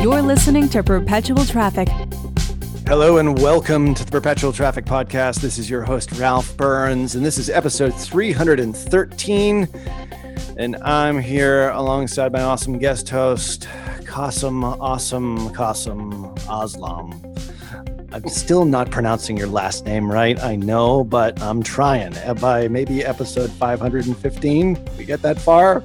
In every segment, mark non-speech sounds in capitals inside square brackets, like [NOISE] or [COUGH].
You're listening to Perpetual Traffic. Hello and welcome to the Perpetual Traffic Podcast. This is your host, Ralph Burns, and this is episode 313. And I'm here alongside my awesome guest host, Kasim Awesome Kasim Aslam. I'm still not pronouncing your last name right, I know, but I'm trying. Uh, by maybe episode 515, we get that far,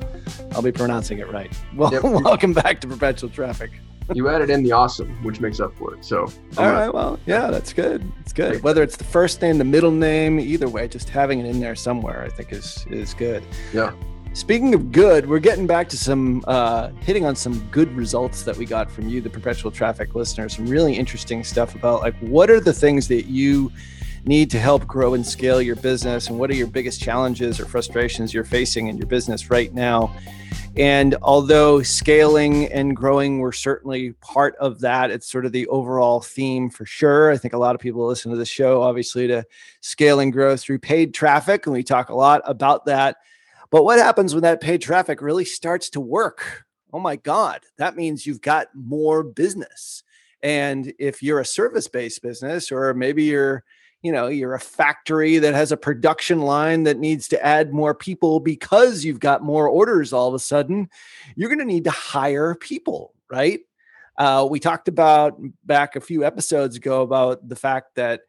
I'll be pronouncing it right. Well, yep. [LAUGHS] welcome back to Perpetual Traffic. You added in the awesome, which makes up for it. So, all right, well, yeah, that's good. It's good. Whether it's the first name, the middle name, either way, just having it in there somewhere, I think is is good. Yeah. Speaking of good, we're getting back to some uh, hitting on some good results that we got from you, the perpetual traffic listeners. Some really interesting stuff about like what are the things that you need to help grow and scale your business, and what are your biggest challenges or frustrations you're facing in your business right now. And although scaling and growing were certainly part of that, it's sort of the overall theme for sure. I think a lot of people listen to the show, obviously, to scale and grow through paid traffic. And we talk a lot about that but what happens when that paid traffic really starts to work? Oh my God, that means you've got more business. And if you're a service based business, or maybe you're, you know, you're a factory that has a production line that needs to add more people because you've got more orders all of a sudden, you're going to need to hire people, right? Uh, we talked about back a few episodes ago about the fact that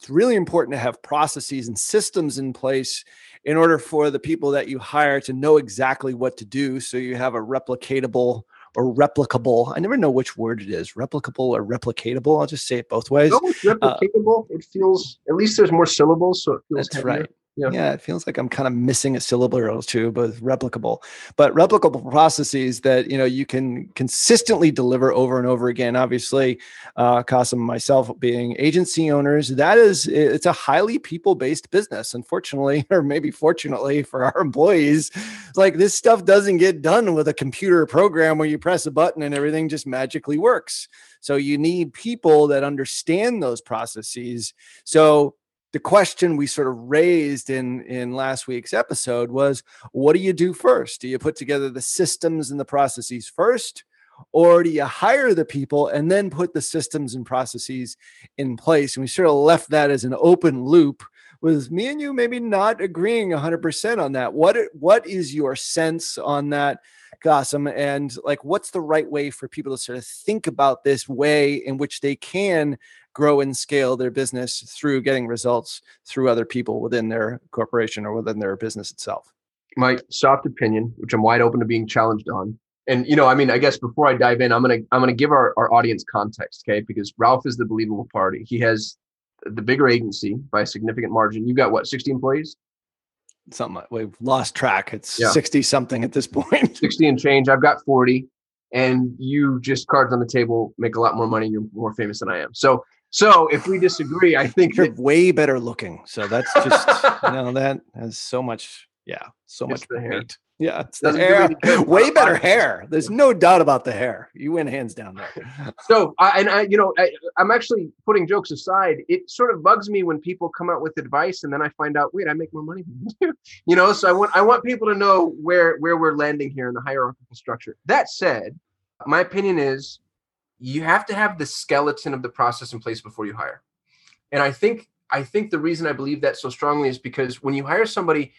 it's really important to have processes and systems in place in order for the people that you hire to know exactly what to do so you have a replicatable or replicable i never know which word it is replicable or replicatable i'll just say it both ways. No, uh, replicatable. Uh, it feels at least there's more syllables so it feels that's heavier. right yeah. it feels like I'm kind of missing a syllable or two, but replicable. But replicable processes that you know you can consistently deliver over and over again. Obviously, uh, Kasim, myself being agency owners, that is it's a highly people-based business. Unfortunately, [LAUGHS] or maybe fortunately for our employees, like this stuff doesn't get done with a computer program where you press a button and everything just magically works. So you need people that understand those processes. So the question we sort of raised in in last week's episode was what do you do first? Do you put together the systems and the processes first or do you hire the people and then put the systems and processes in place? And we sort of left that as an open loop with me and you maybe not agreeing 100% on that. What what is your sense on that Kasim and like what's the right way for people to sort of think about this way in which they can grow and scale their business through getting results through other people within their corporation or within their business itself? My soft opinion, which I'm wide open to being challenged on. And you know, I mean, I guess before I dive in, I'm gonna I'm gonna give our, our audience context, okay? Because Ralph is the believable party. He has the bigger agency by a significant margin. you've got what, 60 employees? Something like, we've lost track. It's yeah. 60 something at this point. [LAUGHS] 60 and change. I've got 40 and you just cards on the table make a lot more money you're more famous than i am so so if we disagree, I think you're that, way better looking. So that's just you know that has so much, yeah, so much the hair. Yeah, it's the hair. [LAUGHS] Way better hair. There's no doubt about the hair. You win hands down there. [LAUGHS] so, I, and I, you know, I, I'm actually putting jokes aside. It sort of bugs me when people come out with advice, and then I find out, wait, I make more money than you. [LAUGHS] you. know, so I want I want people to know where where we're landing here in the hierarchical structure. That said, my opinion is you have to have the skeleton of the process in place before you hire. And I think I think the reason I believe that so strongly is because when you hire somebody,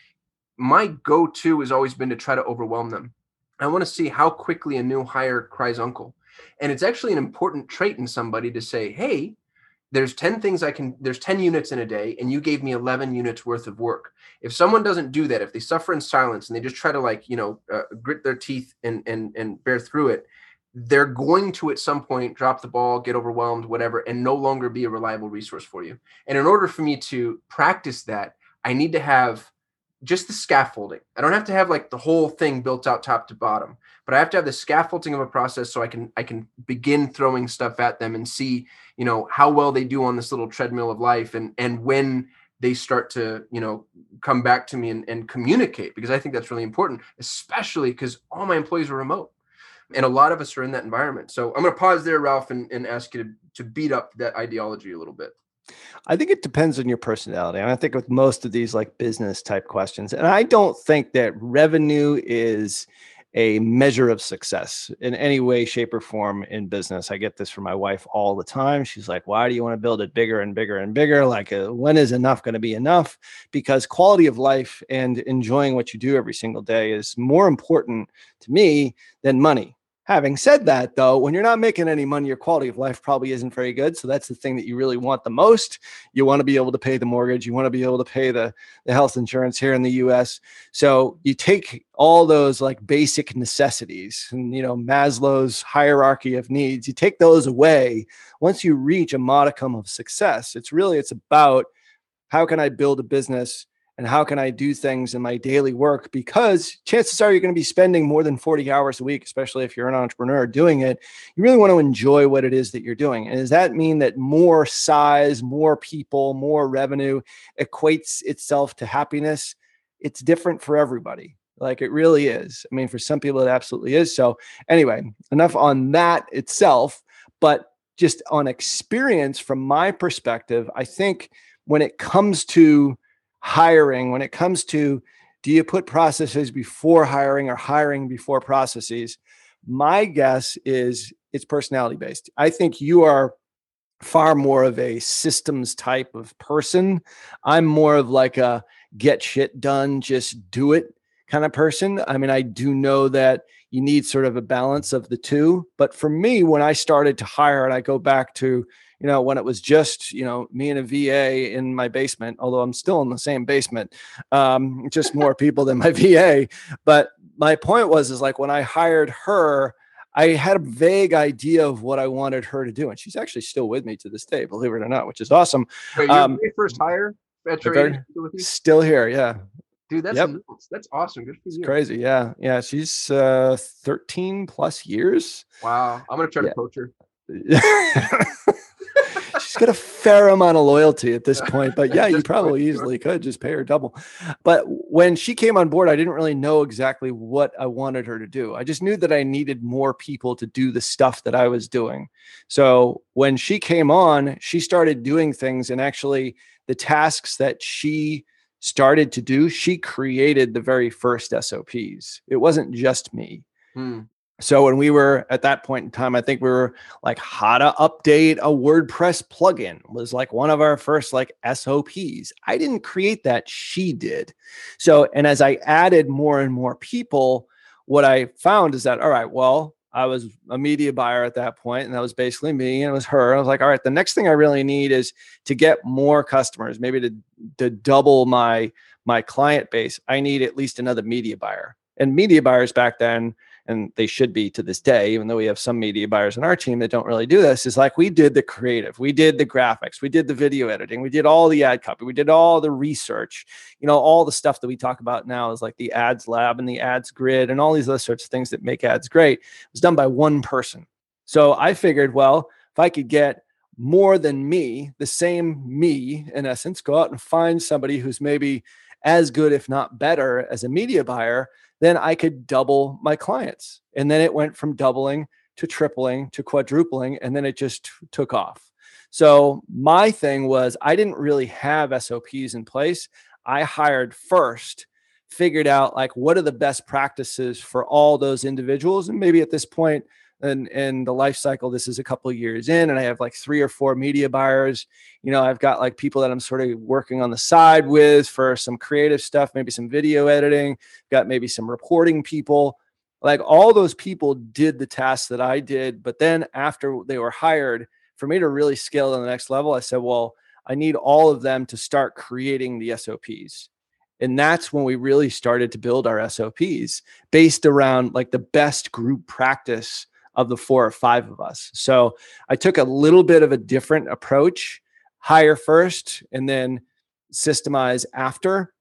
my go-to has always been to try to overwhelm them. I want to see how quickly a new hire cries uncle. And it's actually an important trait in somebody to say, "Hey, there's 10 things I can there's 10 units in a day and you gave me 11 units worth of work." If someone doesn't do that, if they suffer in silence and they just try to like, you know, uh, grit their teeth and and and bear through it, they're going to at some point drop the ball, get overwhelmed, whatever, and no longer be a reliable resource for you. And in order for me to practice that, I need to have just the scaffolding. I don't have to have like the whole thing built out top to bottom, but I have to have the scaffolding of a process so I can I can begin throwing stuff at them and see, you know, how well they do on this little treadmill of life and and when they start to, you know, come back to me and, and communicate because I think that's really important, especially because all my employees are remote. And a lot of us are in that environment. So I'm to pause there, Ralph, and, and ask you to, to beat up that ideology a little bit. I think it depends on your personality. And I think with most of these like business type questions, and I don't think that revenue is a measure of success in any way, shape, or form in business. I get this from my wife all the time. She's like, Why do you want to build it bigger and bigger and bigger? Like, uh, when is enough going to be enough? Because quality of life and enjoying what you do every single day is more important to me than money. Having said that, though, when you're not making any money, your quality of life probably isn't very good. So that's the thing that you really want the most. You want to be able to pay the mortgage. You want to be able to pay the, the health insurance here in the US. So you take all those like basic necessities and, you know, Maslow's hierarchy of needs, you take those away. Once you reach a modicum of success, it's really, it's about how can I build a business and how can I do things in my daily work? Because chances are you're going to be spending more than 40 hours a week, especially if you're an entrepreneur doing it. You really want to enjoy what it is that you're doing. And does that mean that more size, more people, more revenue equates itself to happiness? It's different for everybody. Like it really is. I mean, for some people, it absolutely is. So, anyway, enough on that itself. But just on experience, from my perspective, I think when it comes to hiring, when it comes to do you put processes before hiring or hiring before processes? My guess is it's personality based. I think you are far more of a systems type of person. I'm more of like a get shit done, just do it kind of person. I mean, I do know that you need sort of a balance of the two. But for me, when I started to hire, and I go back to you know, when it was just, you know, me and a VA in my basement, although I'm still in the same basement, um, just more people than my [LAUGHS] VA. But my point was, is like when I hired her, I had a vague idea of what I wanted her to do. And she's actually still with me to this day, believe it or not, which is awesome. Wait, um, first hire very, still here. Yeah. Dude, that's yep. that's awesome. Good for it's you. Crazy, yeah, yeah. She's uh, thirteen plus years. Wow, I'm gonna try yeah. to coach her. [LAUGHS] got a fair amount of loyalty at this [LAUGHS] point. But yeah, you probably easily could just pay her double. But when she came on board, I didn't really know exactly what I wanted her to do. I just knew that I needed more people to do the stuff that I was doing. So when she came on, she started doing things and actually the tasks that she started to do, she created the very first SOPs. It wasn't just me. Hmm. So when we were at that point in time, I think we were like how to update a WordPress plugin was like one of our first like SOPs. I didn't create that, she did. So and as I added more and more people, what I found is that all right, well, I was a media buyer at that point, and that was basically me, and it was her. I was like, all right, the next thing I really need is to get more customers, maybe to to double my my client base. I need at least another media buyer. And media buyers back then and they should be to this day, even though we have some media buyers on our team that don't really do this, is like we did the creative, we did the graphics, we did the video editing, we did all the ad copy, we did all the research, you know, all the stuff that we talk about now is like the ads lab and the ads grid and all these other sorts of things that make ads great. It was done by one person. So I figured, well, if I could get more than me, the same me in essence, go out and find somebody who's maybe as good, if not better, as a media buyer, then I could double my clients. And then it went from doubling to tripling to quadrupling, and then it just took off. So my thing was, I didn't really have SOPs in place. I hired first, figured out like what are the best practices for all those individuals. And maybe at this point, and in the life cycle this is a couple years in and i have like three or four media buyers. You know i've got like people that i'm sort of working on the side with for some creative stuff maybe some video editing got maybe some reporting people. Like all those people did the tasks that i did but then after they were hired for me to really scale to the next level i said well i need all of them to start creating the sops and that's when we really started to build our SOPs based around like the best group practice of the four or five of us. So I took a little bit of a different approach hire first and then systemize after.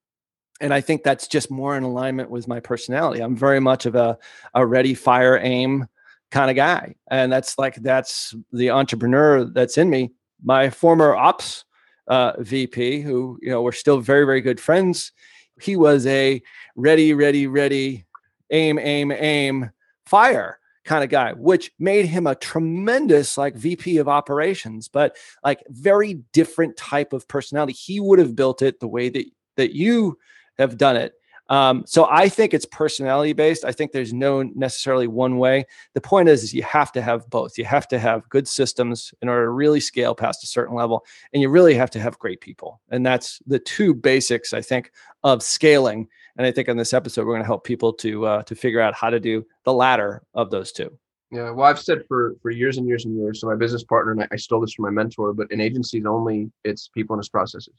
And I think that's just more in alignment with my personality. I'm very much of a, a ready, fire, aim kind of guy. And that's like, that's the entrepreneur that's in me. My former ops uh, VP, who, you know, we're still very, very good friends. He was a ready, ready, ready, aim, aim, aim, fire kind of guy, which made him a tremendous like VP of operations, but like very different type of personality. He would have built it the way that that you have done it. Um, so I think it's personality based. I think there's no necessarily one way. The point is, is you have to have both. You have to have good systems in order to really scale past a certain level, and you really have to have great people. And that's the two basics I think of scaling. And I think on this episode we're going to help people to uh, to figure out how to do the latter of those two. Yeah, well, I've said for for years and years and years. So my business partner and I, I stole this from my mentor, but in agencies only, it's people and its processes.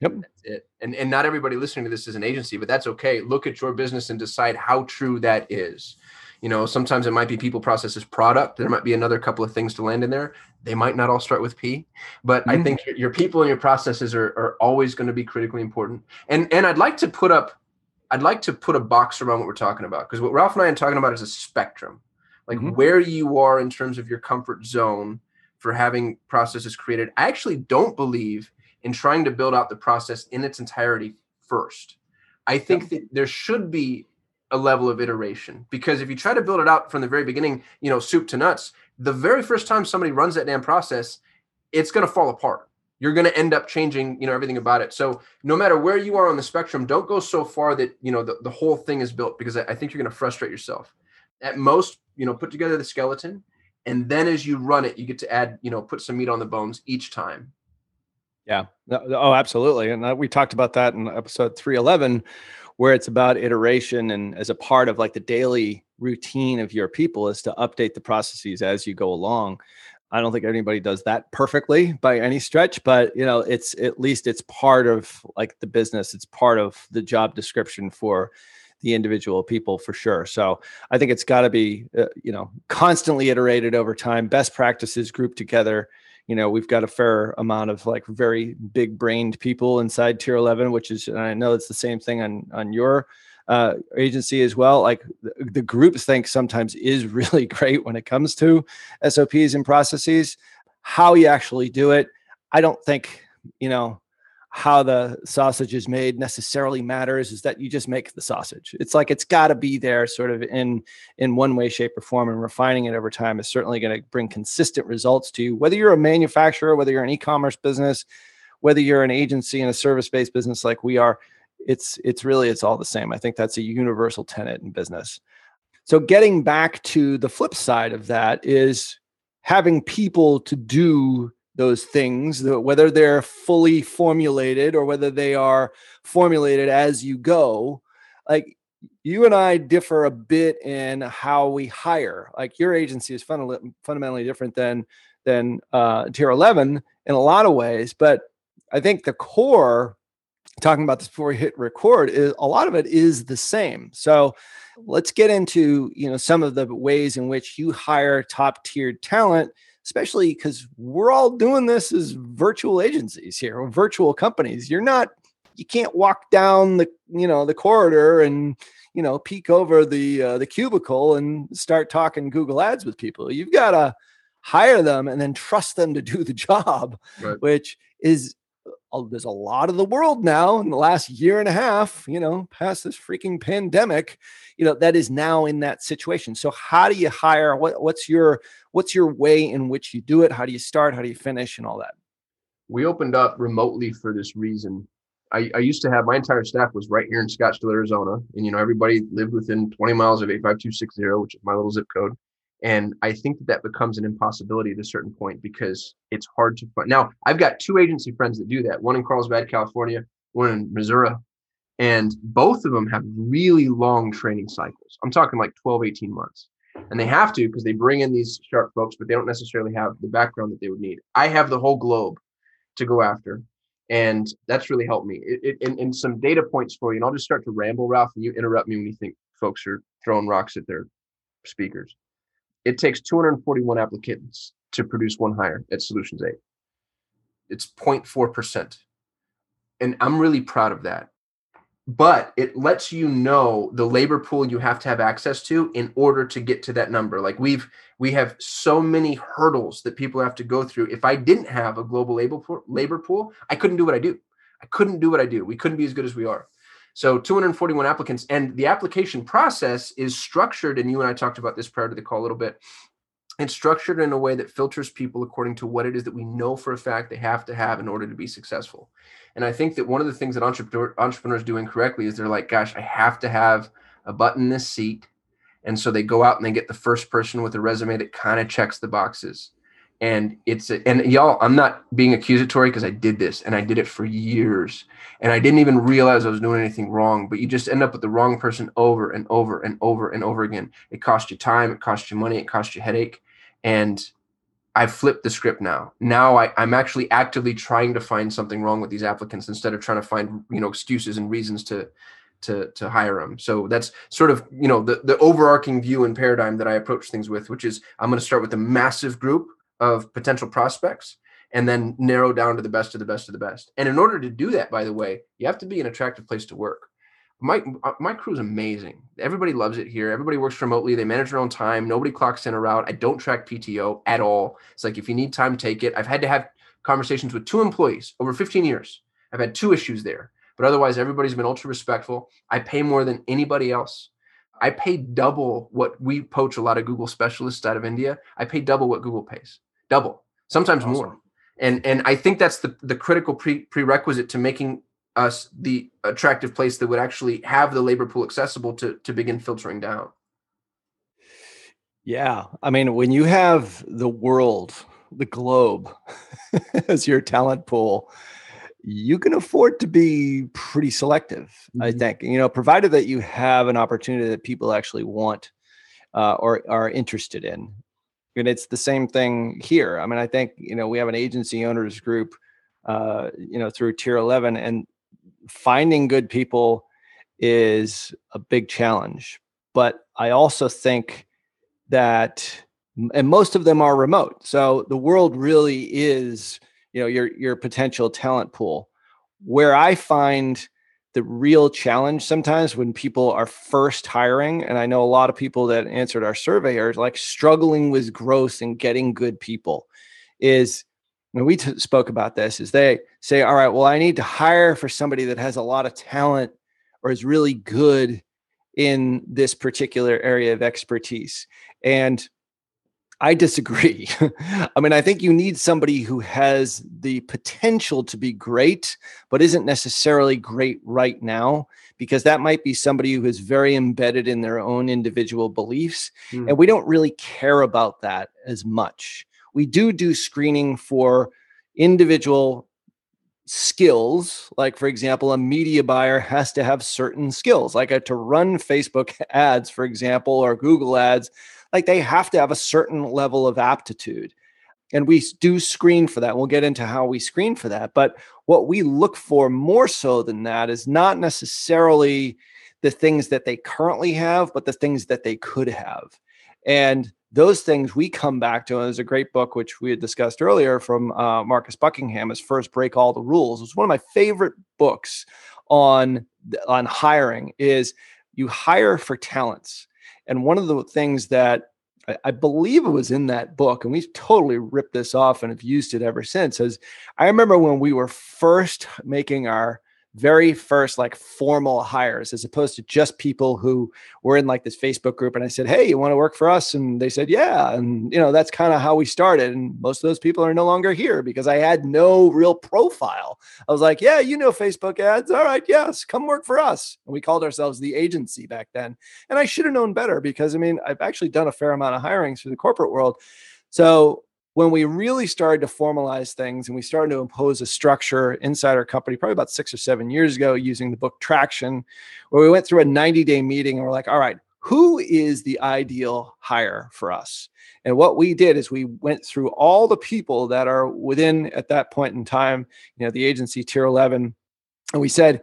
Yep. That's it. And and not everybody listening to this is an agency, but that's okay. Look at your business and decide how true that is. You know, sometimes it might be people, processes, product. There might be another couple of things to land in there. They might not all start with P, but mm-hmm. I think your, your people and your processes are, are always going to be critically important. And and I'd like to put up, I'd like to put a box around what we're talking about because what Ralph and I are talking about is a spectrum, like mm-hmm. where you are in terms of your comfort zone for having processes created. I actually don't believe in trying to build out the process in its entirety first. I think that there should be a level of iteration because if you try to build it out from the very beginning, you know, soup to nuts, the very first time somebody runs that damn process, it's going to fall apart. You're going to end up changing, you know, everything about it. So no matter where you are on the spectrum, don't go so far that, you know, the, the whole thing is built because I, think you're going to frustrate yourself. At most, you know, put together the skeleton and then as you run it, you get to add, you know, put some meat on the bones each time. Yeah. Oh, absolutely. And uh, we talked about that in episode 311, where it's about iteration and as a part of like the daily routine of your people is to update the processes as you go along. I don't think anybody does that perfectly by any stretch, but you know, it's at least it's part of like the business. It's part of the job description for the individual people for sure. So I think it's got to be, uh, you know, constantly iterated over time. Best practices grouped together you know we've got a fair amount of like very big brained people inside tier 11 which is i know it's the same thing on on your uh, agency as well like the, the think sometimes is [LAUGHS] really great when it comes to sops and processes. How you actually do it i don't think you know how the sausage is made necessarily matters is that you just make the sausage. It's like it's got to be there sort of in in one way shape or form and refining it over time is certainly going to bring consistent results to you. Whether you're a manufacturer whether you're an e-commerce business whether you're an agency in a service-based business like we are it's it's really it's all the same i think that's a universal tenet in business so getting back to the flip side of that is having people to do those things, whether they're fully formulated or whether they are formulated as you go. Like you and I differ a bit in how we hire. Like your agency is funda- fundamentally different than than uh, Tier 11 in a lot of ways, but I think the core. Talking about this before we hit record is a lot of it is the same. So let's get into you know some of the ways in which you hire top tiered talent especially because we're all doing this as virtual agencies here, or virtual companies. You're not, you can't walk down the, you know, the corridor and, you know, peek over the uh, the cubicle and start talking Google Ads with people. You've got to hire them and then trust them to do the [LAUGHS] job, right. which is there's a lot of the world now in the last year and a half, you know, past this freaking pandemic, you know, that is now in that situation. So how do you hire? What, what's your what's your way in which you do it? How do you start? How do you finish and all that? We opened up remotely for this reason. I, I used to have my entire staff was right here in Scottsdale, Arizona. And, you know, everybody lived within 20 miles of 85260, which is my little zip code. And I think that that becomes an impossibility at a certain point because it's hard to find. Now, I've got two agency friends that do that one in Carlsbad, California, one in Missouri. And both of them have really long training cycles. I'm talking like 12, 18 months and they have to because they bring in these sharp folks, but they don't necessarily have the background that they would need. I have the whole globe to go after, and that's really helped me. It, it, and, and some data points for you, and I'll just start to ramble, Ralph, and you interrupt me when you think folks are throwing rocks at their speakers. It takes 241 applicants to produce one hire at Solutions 8. It's 0.4%. And I'm really proud of that. But it lets you know the labor pool you have to have access to in order to get to that number. Like we've we have so many hurdles that people have to go through. If I didn't have a global labor pool, labor pool, I couldn't do what I do. I couldn't do what I do. We couldn't be as good as we are. So 241 applicants, and the application process is structured. And you and I talked about this prior to the call a little bit. It's structured in a way that filters people according to what it is that we know for a fact they have to have in order to be successful. And I think that one of the things that entrepreneur, entrepreneurs do incorrectly is they're like, gosh, I have to have a button in this seat. And so they go out and they get the first person with a resume that kind of checks the boxes and it's and y'all i'm not being accusatory because i did this and i did it for years. And i didn't even realize i was doing anything wrong but you just end up with the wrong person over and over and over and over again. It costs you time it costs you money it costs you headache. And i've flipped the script now. Now I, i'm actually actively trying to find something wrong with these applicants instead of trying to find you know excuses and reasons to to to hire them. So that's sort of you know the the overarching view and paradigm that I approach things with, which is I'm going to start with a massive group of potential prospects and then narrow down to the best of the best of the best. And in order to do that, by the way, you have to be an attractive place to work. My my crew is amazing. Everybody loves it here. Everybody works remotely. They manage their own time. Nobody clocks in or out. I don't track PTO at all. It's like if you need time, take it. I've had to have conversations with two employees over 15 years. I've had two issues there, but otherwise everybody's been ultra respectful. I pay more than anybody else. I pay double what we poach a lot of Google specialists out of India. I pay double what Google pays double, sometimes awesome. more. And and I think that's the the critical pre- prerequisite to making us the attractive place that would actually have the labor pool accessible to to begin filtering down. Yeah, I mean, when you have the world, the globe [LAUGHS] as your talent pool, you can afford to be pretty selective. Mm-hmm. I think you know, provided that you have an opportunity that people actually want uh, or are interested in and it's the same thing here. I mean, I think you know we have an agency owners group, uh, you know, through Tier Eleven, and finding good people is a big challenge. But I also think that, and most of them are remote, so the world really is, you know, your your potential talent pool. Where I find the real challenge sometimes when people are first hiring and i know a lot of people that answered our survey are like struggling with growth and getting good people is when we t- spoke about this is they say all right well i need to hire for somebody that has a lot of talent or is really good in this particular area of expertise. And I disagree. [LAUGHS] I mean, I think you need somebody who has the potential to be great, but isn't necessarily great right now, because that might be somebody who is very embedded in their own individual beliefs. Mm. And we don't really care about that as much. We do do screening for individual skills like for example a media buyer has to have certain skills like to run facebook [LAUGHS] ads for example or google ads like they have to have a certain level of aptitude. And we do screen for that. We'll get into how we screen for that. But what we look for more so than that is not necessarily the things that they currently have, but the things that they could have. And those things we come back to. And there's a great book which we had discussed earlier from uh, Marcus Buckingham, his first break all the rules. It's one of my favorite books on on hiring. Is you hire for talents. And one of the things that I, I believe it was in that book, and we've totally ripped this off and have used it ever since, is I remember when we were first making our very first like formal hires as opposed to just people who were in like this Facebook group and I said, "Hey, you want to work for us?" and they said, "Yeah." And you know, that's kind of how we started and most of those people are no longer here because I had no real profile. I was like, "Yeah, you know Facebook ads. All right, yes, come work for us." And we called ourselves the agency back then. And I should have known better because I mean, I've actually done a fair amount of hiring through the corporate world. So when we really started to formalize things and we started to impose a structure inside our company, probably about six or seven years ago, using the book Traction, where we went through a 90 day meeting and we're like, all right, who is the ideal hire for us? And what we did is we went through all the people that are within at that point in time, you know, the agency tier 11, and we said,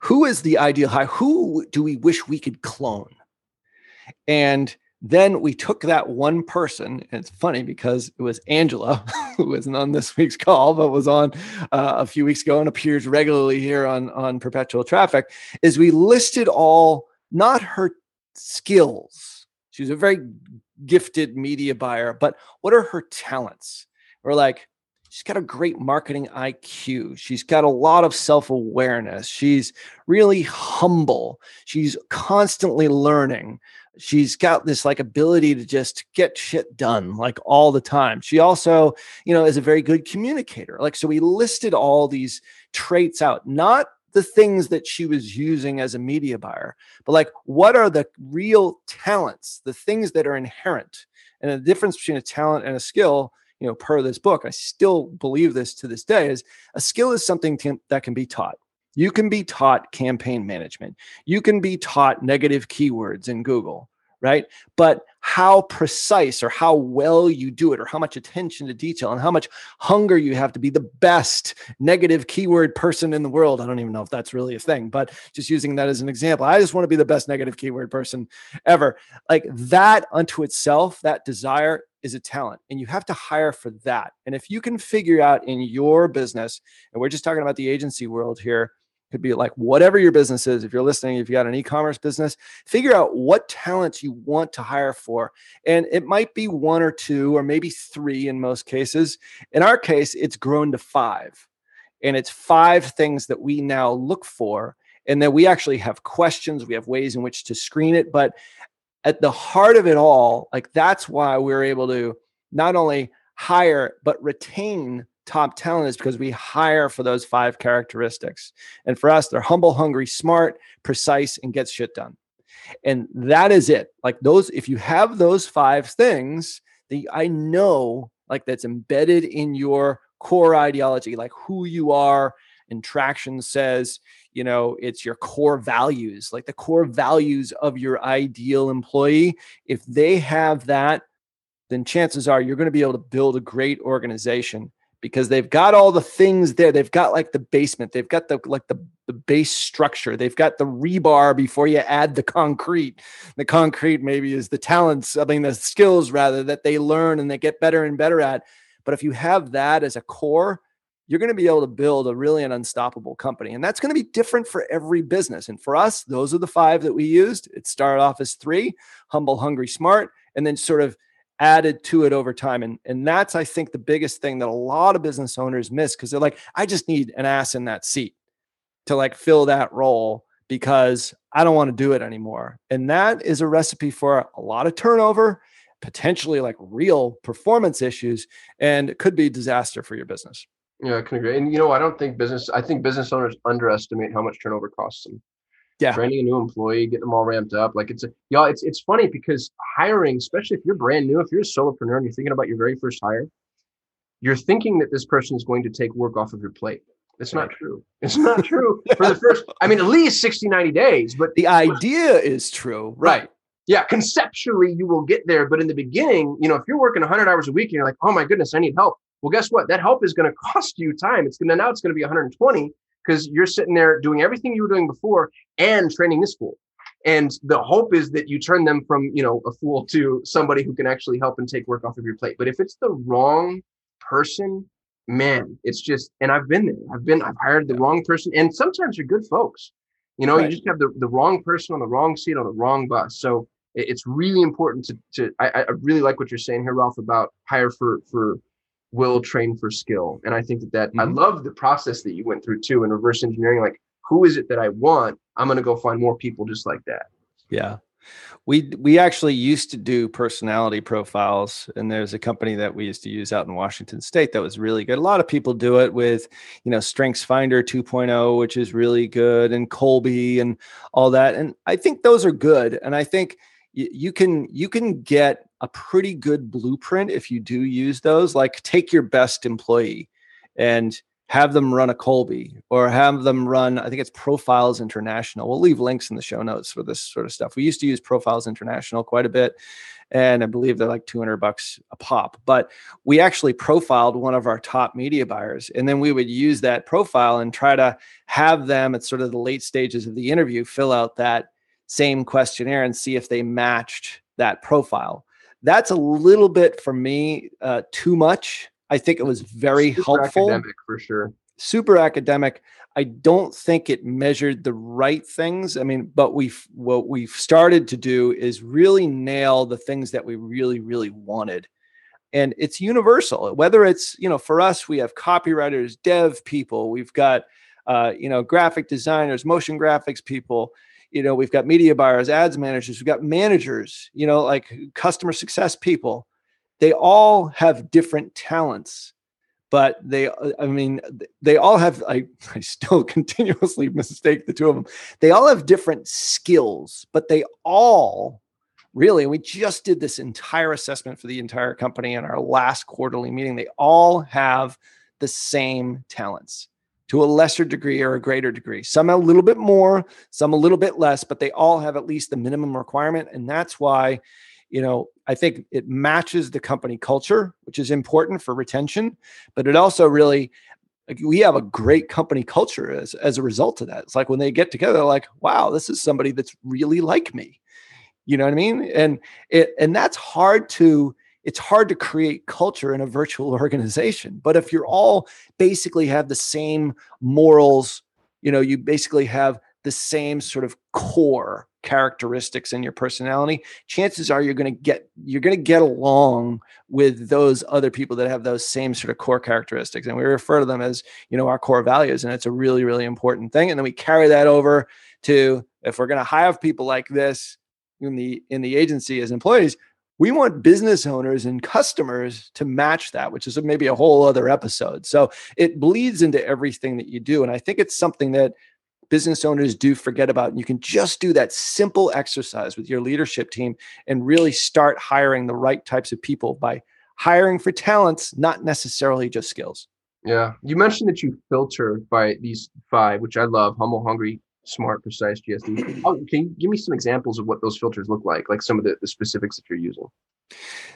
who is the ideal hire? Who do we wish we could clone? And then we took that one person, and it's funny because it was Angela, [LAUGHS] who wasn't on this week's call, but was on uh, a few weeks ago and appears regularly here on, on Perpetual Traffic, is we listed all, not her skills. She's a very gifted media buyer, but what are her talents? We're like, she's got a great marketing IQ. She's got a lot of self awareness. She's really humble. She's constantly learning she's got this like ability to just get shit done like all the time. She also you know is a very good communicator. Like so we listed all these traits out not the things that she was using as a media buyer but like what are the real talents the things that are inherent and the difference between a talent and a skill you know per this book i still believe this to this day is a skill is something that can be taught you can be taught campaign management. You can be taught negative keywords in Google, right? But how precise or how well you do it, or how much attention to detail and how much hunger you have to be the best negative keyword person in the world. I don't even know if that's really a thing, but just using that as an example, I just want to be the best negative keyword person ever. Like that unto itself, that desire is a talent and you have to hire for that. And if you can figure out in your business, and we're just talking about the agency world here, could be like whatever your business is. If you're listening, if you got an e-commerce business, figure out what talents you want to hire for. And it might be one or two or maybe three in most cases. In our case, it's grown to five. And it's five things that we now look for. And then we actually have questions, we have ways in which to screen it. But at the heart of it all, like that's why we're able to not only hire, but retain top talent is because we hire for those five characteristics. And for us, they're humble, hungry, smart, precise, and gets shit done. And that is it. Like those, if you have those five things, the I know like that's embedded in your core ideology, like who you are. And traction says, you know, it's your core values, like the core values of your ideal employee. If they have that, then chances are you're going to be able to build a great organization because they've got all the things there. They've got like the basement, they've got the like the, the base structure, they've got the rebar before you add the concrete. The concrete maybe is the talents, I mean the skills rather that they learn and they get better and better at. But if you have that as a core, you're going to be able to build a really an unstoppable company. And that's going to be different for every business. And for us, those are the five that we used. It started off as three humble, hungry, smart, and then sort of added to it over time. And, and that's, I think, the biggest thing that a lot of business owners miss because they're like, I just need an ass in that seat to like fill that role because I don't want to do it anymore. And that is a recipe for a lot of turnover, potentially like real performance issues, and it could be disaster for your business. Yeah, I can agree. And you know, I don't think business, I think business owners underestimate how much turnover costs them yeah. training a new employee getting them all ramped up. Like it's a y'all it's it's funny because hiring especially if you're brand new if you're a solopreneur and you're thinking about your very first hire you're thinking that this person is going to take work off of your plate. It's not true. It's not true [LAUGHS] for the first i mean at least 60 90 days but the idea is true. Right. right. Yeah conceptually you will get there but in the beginning you know if you're working 100 hours a week and you're like oh my goodness i need help. Well guess what? That help is going to cost you time. It's going to now it's going to be 120 because you're sitting there doing everything you were doing before and training this fool. And the hope is that you turn them from, you know, a fool to somebody who can actually help and take work off of your plate. But if it's the wrong person, man, it's just, and I've been there. I've been, I've hired the wrong person. And sometimes you're good folks. You know, right. you just have the, the wrong person on the wrong seat on the wrong bus. So it's really important to, to I, I really like what you're saying here, Ralph, about hire for, for will train for skill. And I think that, that mm-hmm. I love the process that you went through too in reverse engineering. Like, who is it that I want? I'm going to go find more people just like that. Yeah. We we actually used to do personality profiles, and there's a company that we used to use out in Washington State that was really good. A lot of people do it with, you know, StrengthsFinder 2.0, which is really good, and Kolbe and all that. And I think those are good. And I think you can you can get a pretty good blueprint if you do use those. Like take your best employee and have them run a Kolbe or have them run, I think it's Profiles International. We'll leave links in the show notes for this sort of stuff. We used to use Profiles International quite a bit. And I believe they're like 200 bucks a pop. But we actually profiled one of our top media buyers. And then we would use that profile and try to have them at sort of the late stages of the interview fill out that same questionnaire and see if they matched that profile. That's a little bit for me uh, too much. I think it was very Super helpful, academic for sure. super academic. I don't think it measured the right things. I mean, but we've what we've started to do is really nail the things that we really, really wanted. And it's universal. Whether it's, you know, for us, we have copywriters, dev people, we've got uh, you know, graphic designers, motion graphics people, you know, we've got media buyers, ads managers, we've got managers, you know, like customer success people. They all have different talents but they uh, i mean they all have i, [LAUGHS] I still [LAUGHS] continuously mistake the two of them they all have different skills but they all really we just did this entire assessment for the entire company in our last quarterly meeting they all have the same talents to a lesser degree or a greater degree. Some a little bit more some a little bit less but they all have at least the minimum requirement. And that's why you know i think it matches the company culture which is important for retention but it also really we have a great company culture as, as a result of that. It's like when they get together like wow this is somebody that's really like me. You know what i mean? And it and that's hard to it's hard to create culture in a virtual [LAUGHS] organization but if you're all basically have the same morals you know you basically have the same sort of core characteristics in your personality chances are you're going to get you're going to get along with those other people that have those same sort of core characteristics. And we refer to them as you know our core values and it's a really really important thing. And then we carry that over to if we're going to hire people like this in the in the agency as employees we want business owners and customers to match that which is maybe a whole other episode so it bleeds into everything that you do and i think it's something that business owners do forget about. And you can just do that simple exercise with your leadership team and really start hiring the right types of people by hiring for talents, not necessarily just skills. Yeah. You mentioned that you filter by these five, which I love humble, hungry, smart, precise, GSD. Oh, can you give me some examples of what those filters look like, like some of the, the specifics that you're using?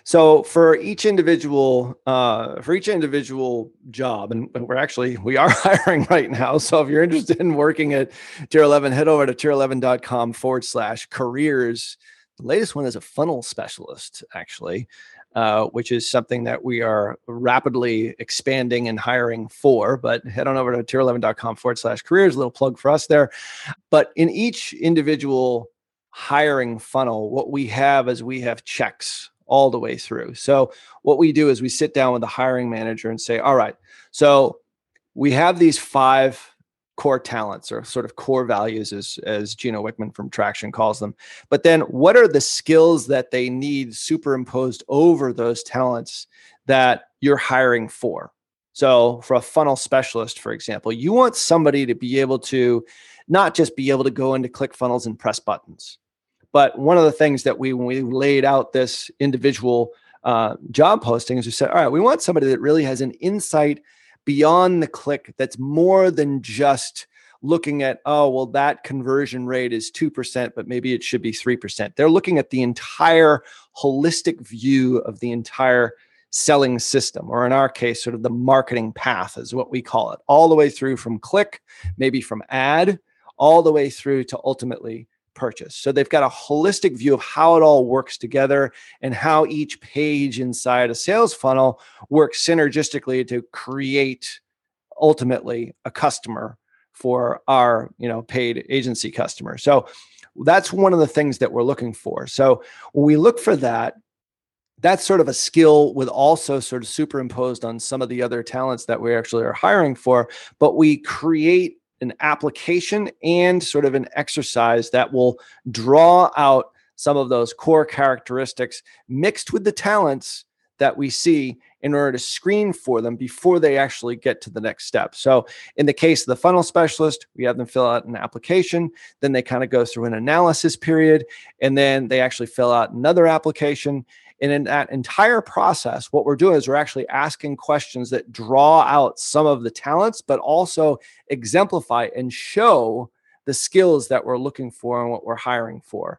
So for each individual, uh, for each individual job, and we're actually we are [LAUGHS] hiring right now. So if you're interested in working at Tier 11, head over to tier11.com forward slash careers. The latest one is a funnel specialist, actually, uh, which is something that we are rapidly expanding and hiring for. But head on over to tier11.com forward slash careers. A little plug for us there. But in each individual hiring funnel, what we have is we have checks all the way through. So what we do is we sit down with the hiring manager and say, all right, so we have these five core talents or sort of core values as as Gino Wickman from Traction calls them. But then what are the skills that they need superimposed over those talents that you're hiring for? So for a funnel specialist, for example, you want somebody to be able to not just be able to go into ClickFunnels and press buttons. But one of the things that we, when we laid out this individual uh, job posting, is we said, all right, we want somebody that really has an insight beyond the click that's more than just looking at, oh, well, that conversion rate is 2%, but maybe it should be 3%. They're looking at the entire holistic view of the entire selling system, or in our case, sort of the marketing path is what we call it, all the way through from click, maybe from ad, all the way through to ultimately purchase. So they've got a holistic view of how it all works together and how each page inside a sales funnel works synergistically to create ultimately a customer for our, you know, paid agency customer. So that's one of the things that we're looking for. So when we look for that, that's sort of a skill with also sort of superimposed on some of the other talents that we actually are hiring for, but we create an application and sort of an exercise that will draw out some of those core characteristics mixed with the talents that we see in order to screen for them before they actually get to the next step. So, in the case of the funnel specialist, we have them fill out an application, then they kind of go through an analysis period, and then they actually fill out another application. And in that entire process, what we're doing is we're actually asking questions that draw out some of the talents, but also exemplify and show the skills that we're looking for and what we're hiring for.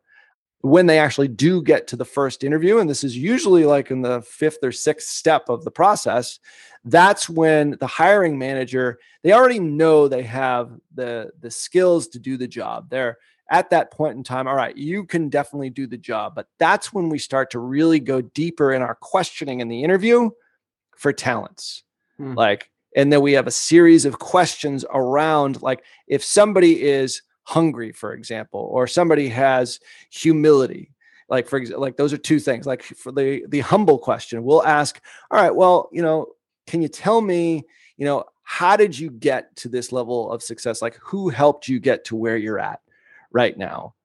When they actually do get to the first interview, and this is usually like in the fifth or sixth step of the process, that's when the hiring manager they already know they have the the skills to do the job. They're at that point in time, all right, you can definitely do the job. But that's when we start to really go deeper in our questioning in the interview for talents. Hmm. Like, and then we have a series of questions around, like, if somebody is hungry, for example, or somebody has humility, like for example, like those are two things. Like for the the humble question, we'll ask, all right, well, you know, can you tell me, you know, how did you get to this level of success? Like, who helped you get to where you're at right now?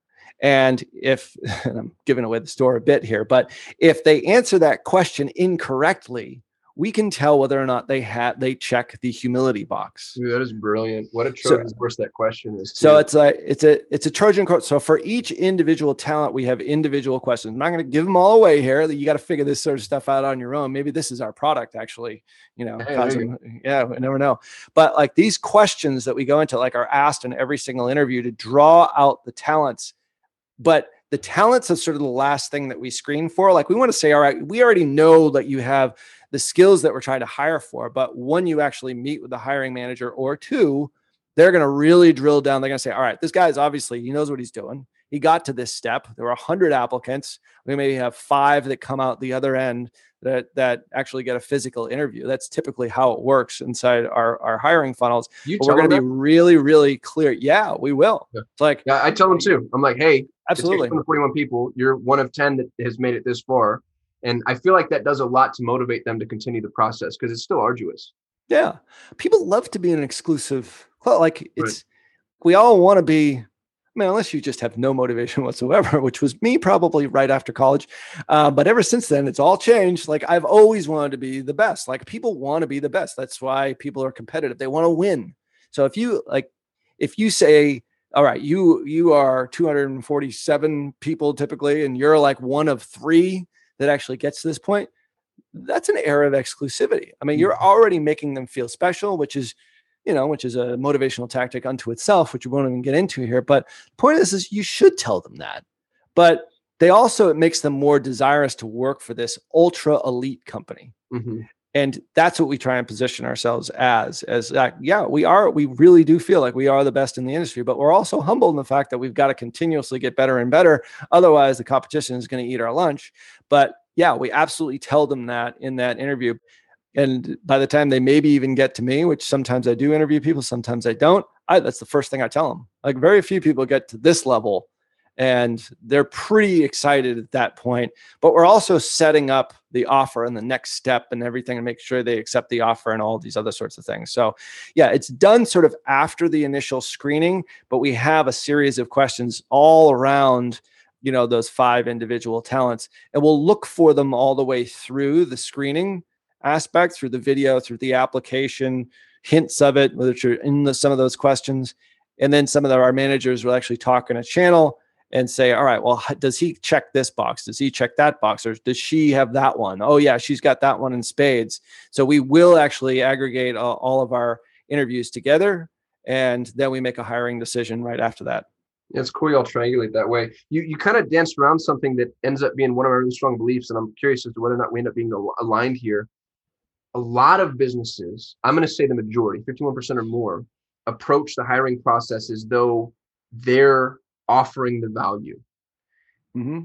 And if [LAUGHS] and I'm giving away the store a bit here, but if they answer that question incorrectly, we can tell whether or not they had they check the humility box. Dude, that is brilliant. What a So- horse that question is. So it's a it's a it's a Trojan horse. So for each individual talent, we have individual questions. I'm not going to give them all away here. That you got to figure this sort of stuff out on your own. Maybe this is our product, actually. You know, Hey, you yeah, we never know. But like these questions that we go into, like are asked in every single interview to draw out the talents. But the talents is sort of the last thing that we screen for. Like we want to say, all right, we already know that you have the skills that we're trying to hire for. But when you actually meet with the hiring manager or two, they're going to really drill down. They're going to say, all right, this guy's obviously, he knows what he's doing. He got to this step. There were 100 applicants. We maybe have five that come out the other end that, that actually get a physical interview. That's typically how it works inside our, our hiring funnels. you But we're going to be really, really clear. Yeah, we will. Yeah. It's like, Yeah, I tell them too. I'm like, hey, absolutely. 41 people. You're one of 10 that has made it this far. And I feel like that does a lot to motivate them to continue the process because it's still arduous. Yeah. People love to be an exclusive club. Like Right. it's we all want to be, I mean, unless you just have no motivation [LAUGHS] whatsoever, which was me probably right after college. Uh, but ever since then, it's all changed. Like I've always wanted to be the best. Like people want to be the best. That's why people are competitive. They want to win. So if you like, if you say, all right, you you are 247 people typically, and you're like one of three that actually gets to this point, that's an era of exclusivity. I mean, you're already making them feel special, which is, you know, which is a motivational tactic unto itself, which we won't even get into here. But the point of this is you should tell them that. But they also it makes them more desirous to work for this ultra elite company. Mhm. And that's what we try and position ourselves as, as like, yeah, we are, we really do feel like we are the best in the industry, but we're also humble in the fact that we've got to continuously get better and better. Otherwise, the competition is going to eat our lunch. But yeah, we absolutely tell them that in that interview. And by the time they maybe even get to me, which sometimes I do interview people, sometimes I don't, I, that's the first thing I tell them. Like very few people get to this level and they're pretty excited at that point. But we're also setting up the offer and the next step and everything to make sure they accept the offer and all these other sorts of things. So, yeah, it's done sort of after the initial screening, but we have a series of questions all around you know those five individual talents and we'll look for them all the way through the screening aspect through the video through the application hints of it which are in the, some of those questions and then some of the, our managers will actually talk in a channel and say all right well does he check this box does he check that box or does she have that one? Oh yeah she's got that one in spades so we will actually aggregate all, all of our interviews together and then we make a hiring decision right after that It's cool y'all triangulate that way. You you kind of danced around something that ends up being one of our really strong beliefs, and I'm curious as to whether or not we end up being al- aligned here. A lot of businesses, I'm going to say the majority, 51% or more, approach the hiring process as though they're offering the value. mm-hmm.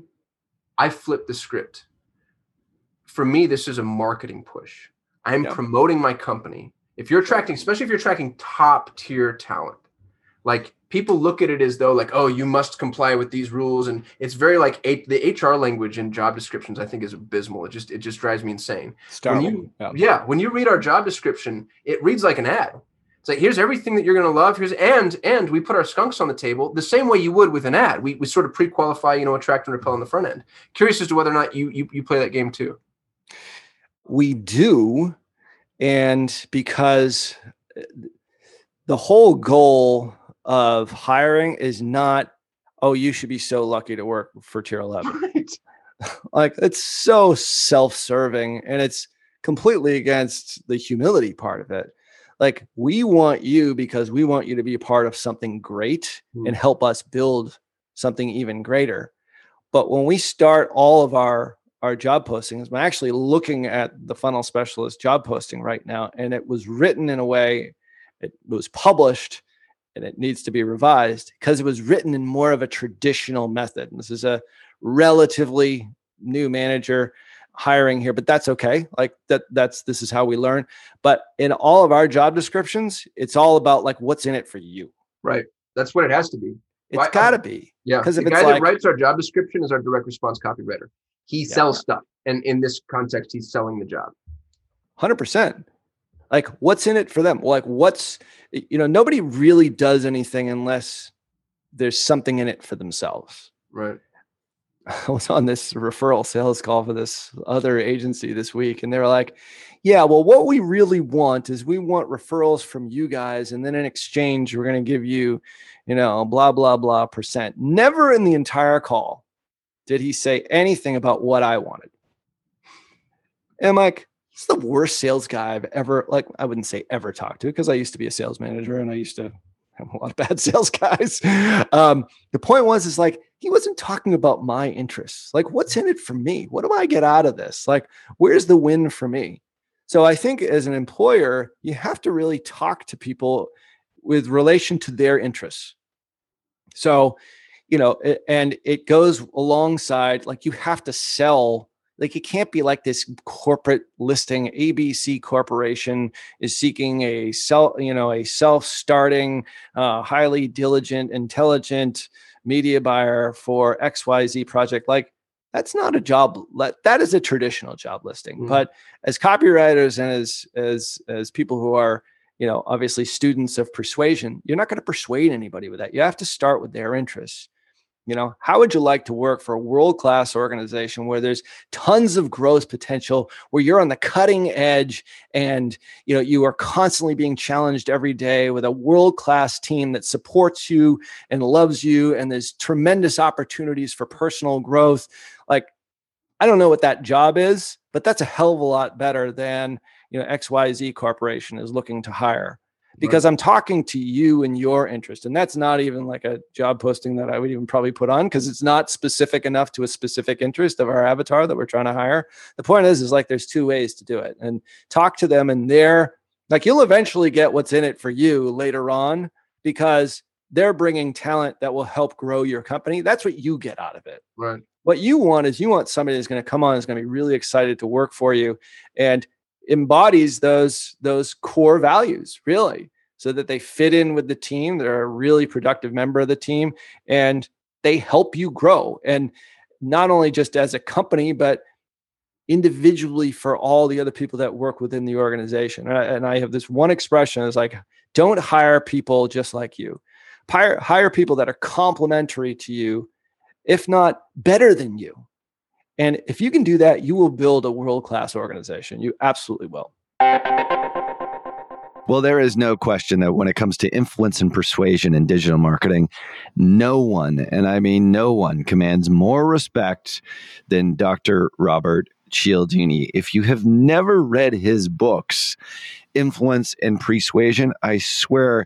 I flip the script. For me, this is a marketing push. I'm Yeah. promoting my company. If you're attracting, especially if you're attracting top tier talent, like people look at it as though like, oh, you must comply with these rules, and it's very like H- the HR language in job descriptions. I think is abysmal. It just it just drives me insane. When you, yeah, when you read our job description, it reads like an ad. It's like here's everything that you're gonna love. Here's and and we put our skunks on the table the same way you would with an ad. We, we sort of pre-qualify, you know, attract and repel on the front end. Curious as to whether or not you you, you play that game too. we do and because uh, the whole goal of hiring is not oh you should be so lucky to work for tier [LAUGHS] 11 Right. like it's so self-serving and it's completely against the humility part of it like we want you because we want you to be a part of something great Hmm. and help us build something even greater but when we start all of our our job postings i'm actually looking at the funnel specialist job posting right now and it was written in a way it was published and it needs to be revised because it was written in more of a traditional method. And this is a relatively new manager hiring here, but that's okay. Like that that's this is how we learn. But in all of our job descriptions, it's all about like what's in it for you. Right. That's what it has to be. It's Why- got to uh, be. Yeah. Because the if guy it's that like writes our job description is our direct response copywriter. He Yeah. sells stuff. And in this context, he's selling the job. 100%. Like what's in it for them? Like what's you know, nobody really does anything unless there's something in it for themselves. Right. [LAUGHS] I was on this referral sales call for this other agency this week, and they were like, Yeah, well, what we really want is we want referrals from you guys, and then in exchange, we're going to give you, you know, blah, blah, blah percent. Never in the entire call did he say anything about what I wanted. And I'm like, it's the worst sales guy I've ever, like, I wouldn't say ever talked to because I used to be a sales manager and I used to have a lot of [LAUGHS] bad sales guys. Um, the point was, is like, he wasn't talking about my interests. Like, what's in it for me? What do I get out of this? Like, where's the win for me? So I think as an employer, you have to really talk to people with relation to their interests. So, you know, and it goes alongside like you have to sell. Like it can't be like this corporate listing. ABC Corporation is seeking a self, you know, a self-starting, uh, highly diligent, intelligent media buyer for XYZ project. Like that's not a job. le- That is a traditional job listing. Mhm. But as copywriters and as as as people who are you know obviously students of persuasion you're not going to persuade anybody with that you have to start with their interests you know how would you like to work for a world class organization where there's tons of growth potential where you're on the cutting edge and you know you are constantly being challenged every day with a world class team that supports you and loves you and there's tremendous opportunities for personal growth? Like I don't know what that job is, but that's a hell of a lot better than you know XYZ corporation is looking to hire because I'm talking to you and your interest. And that's not even like a job posting that I would even probably put on because it's not specific enough to a specific interest of our avatar that we're trying to hire. The point is, is like there's two ways to do it and talk to them and they're like you'll eventually get what's in it for you later on because they're bringing talent that will help grow your company. That's what you get out of it Right. what you want is you want somebody that's going to come on is going to be really excited to work for you and embodies those those core values really so that they fit in with the team they're a really productive member of the team and they help you grow. And not only just as a company but individually for all the other people that work within the organization. And I, and I have this one expression is like don't hire people just like you. Hire hire people that are complementary to you if not better than you. And if you can do that, you will build a world class organization. You absolutely will. Well, there is no question that when it comes to influence and persuasion in digital marketing, no one, and I mean no one, commands more respect than Dr. Robert Cialdini. If you have never read his books, Influence and Persuasion, I swear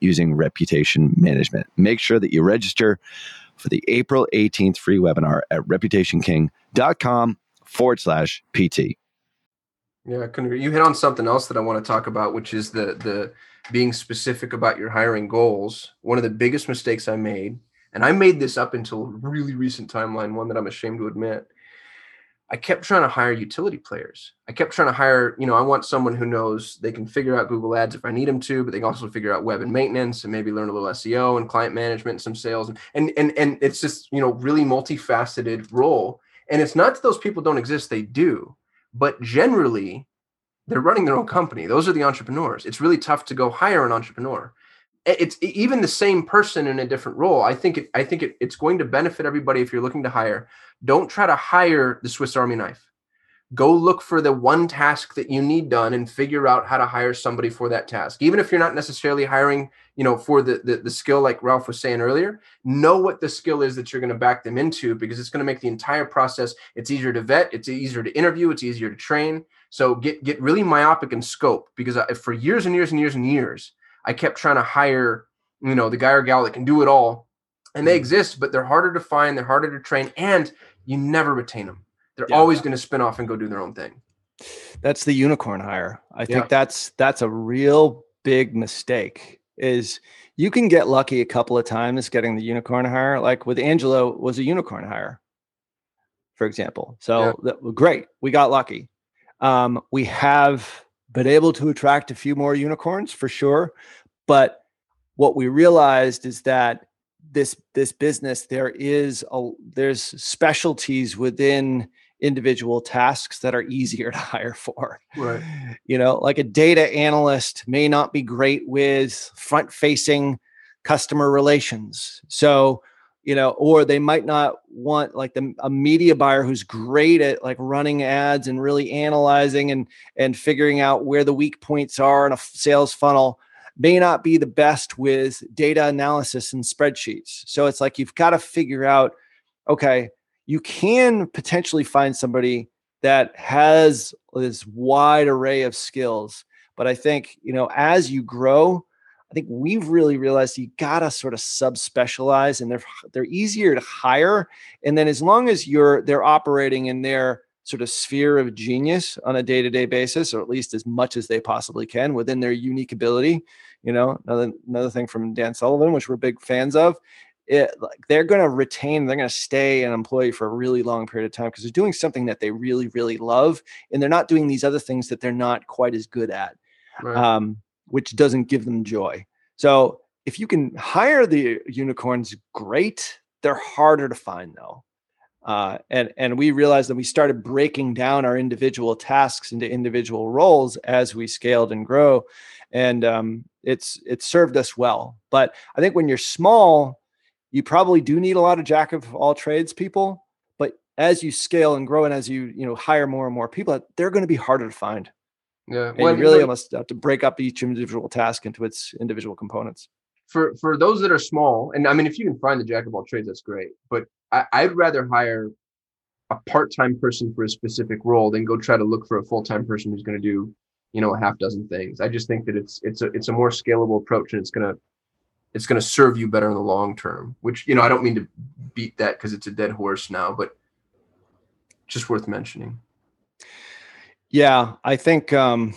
using reputation management. Make sure that you register for the April 18th free webinar at reputationking.com forward slash PT. Yeah. You hit on something else that I want to talk about, which is the the being specific about your hiring goals. One of the biggest mistakes I made, and I made this up until a really recent timeline, one that I'm ashamed to admit. I kept trying to hire utility players. I kept trying to hire, you know, I want someone who knows they can figure out Google Ads if I need them to, but they can also figure out web and maintenance and maybe learn a little SEO and client management and some sales. And and and, and it's just, you know, really multifaceted role. And it's not that those people don't exist, they do but generally they're running their own company those are the entrepreneurs it's really tough to go hire an entrepreneur it's even the same person in a different role i think it, i think it, it's going to benefit everybody if you're looking to hire. Don't try to hire the swiss army knife. Go look for the one task that you need done and figure out how to hire somebody for that task. Even if you're not necessarily hiring you know for the the, the skill like ralph was saying earlier know what the skill is that you're going to back them into because it's going to make the entire process it's easier to vet it's easier to interview it's easier to train. So get get really myopic in scope because I, for years and years and years and years i kept trying to hire you know the guy or gal that can do it all and they mm. exist but they're harder to find they're harder to train and you never retain them they're yeah. always going to spin off and go do their own thing. That's the unicorn hire. I think yeah. that's that's a real big mistake. Is you can get lucky a couple of times getting the unicorn hire. Like with Angelo was a unicorn hire, for example. So yeah. that, great, we got lucky. Um, we have been able to attract a few more unicorns for sure, but what we realized is that this this business there is a there's specialties within individual tasks that are easier [LAUGHS] to hire for. Right. You know, like a data analyst may not be great with front facing customer relations. So, you know, or they might not want like the, a media buyer who's great at like running ads and really analyzing and and figuring out where the weak points are in a sales funnel may not be the best with data analysis and spreadsheets. So it's like you've got to figure out okay, you can potentially find somebody that has this wide array of skills. But I think, you know, as you grow, I think we've really realized you gotta sort of subspecialize and they're they're easier to hire. And then as long as you're they're operating in their sort of sphere of genius on a day-to-day basis, or at least as much as they possibly can within their unique ability. You know, another another thing from Dan Sullivan, which we're big fans of, it, like they're going to retain, they're going to stay an employee for a really long period of time because they're doing something that they really, really love, and they're not doing these other things that they're not quite as good at, right. um, which doesn't give them joy. So if you can hire the unicorns, great. They're harder to find though. Uh, and and we realized that we started breaking down our individual tasks into individual roles as we scaled and grow, and um, it's it served us well. But I think when you're small, you probably do need a lot of jack of all trades people but as you scale and grow and as you you know hire more and more people they're going to be harder to find yeah. Well, you really almost have to break up each individual task into its individual components. For for those that are small and i mean if you can find the jack of all trades that's great but I, i'd rather hire a part-time person for a specific role than go try to look for a full-time person who's going to do you know a half dozen things. I just think that it's it's a it's a more scalable approach and it's going to it's going to serve you better in the long term which you know i don't mean to beat that because it's a dead horse now but just worth mentioning yeah i think um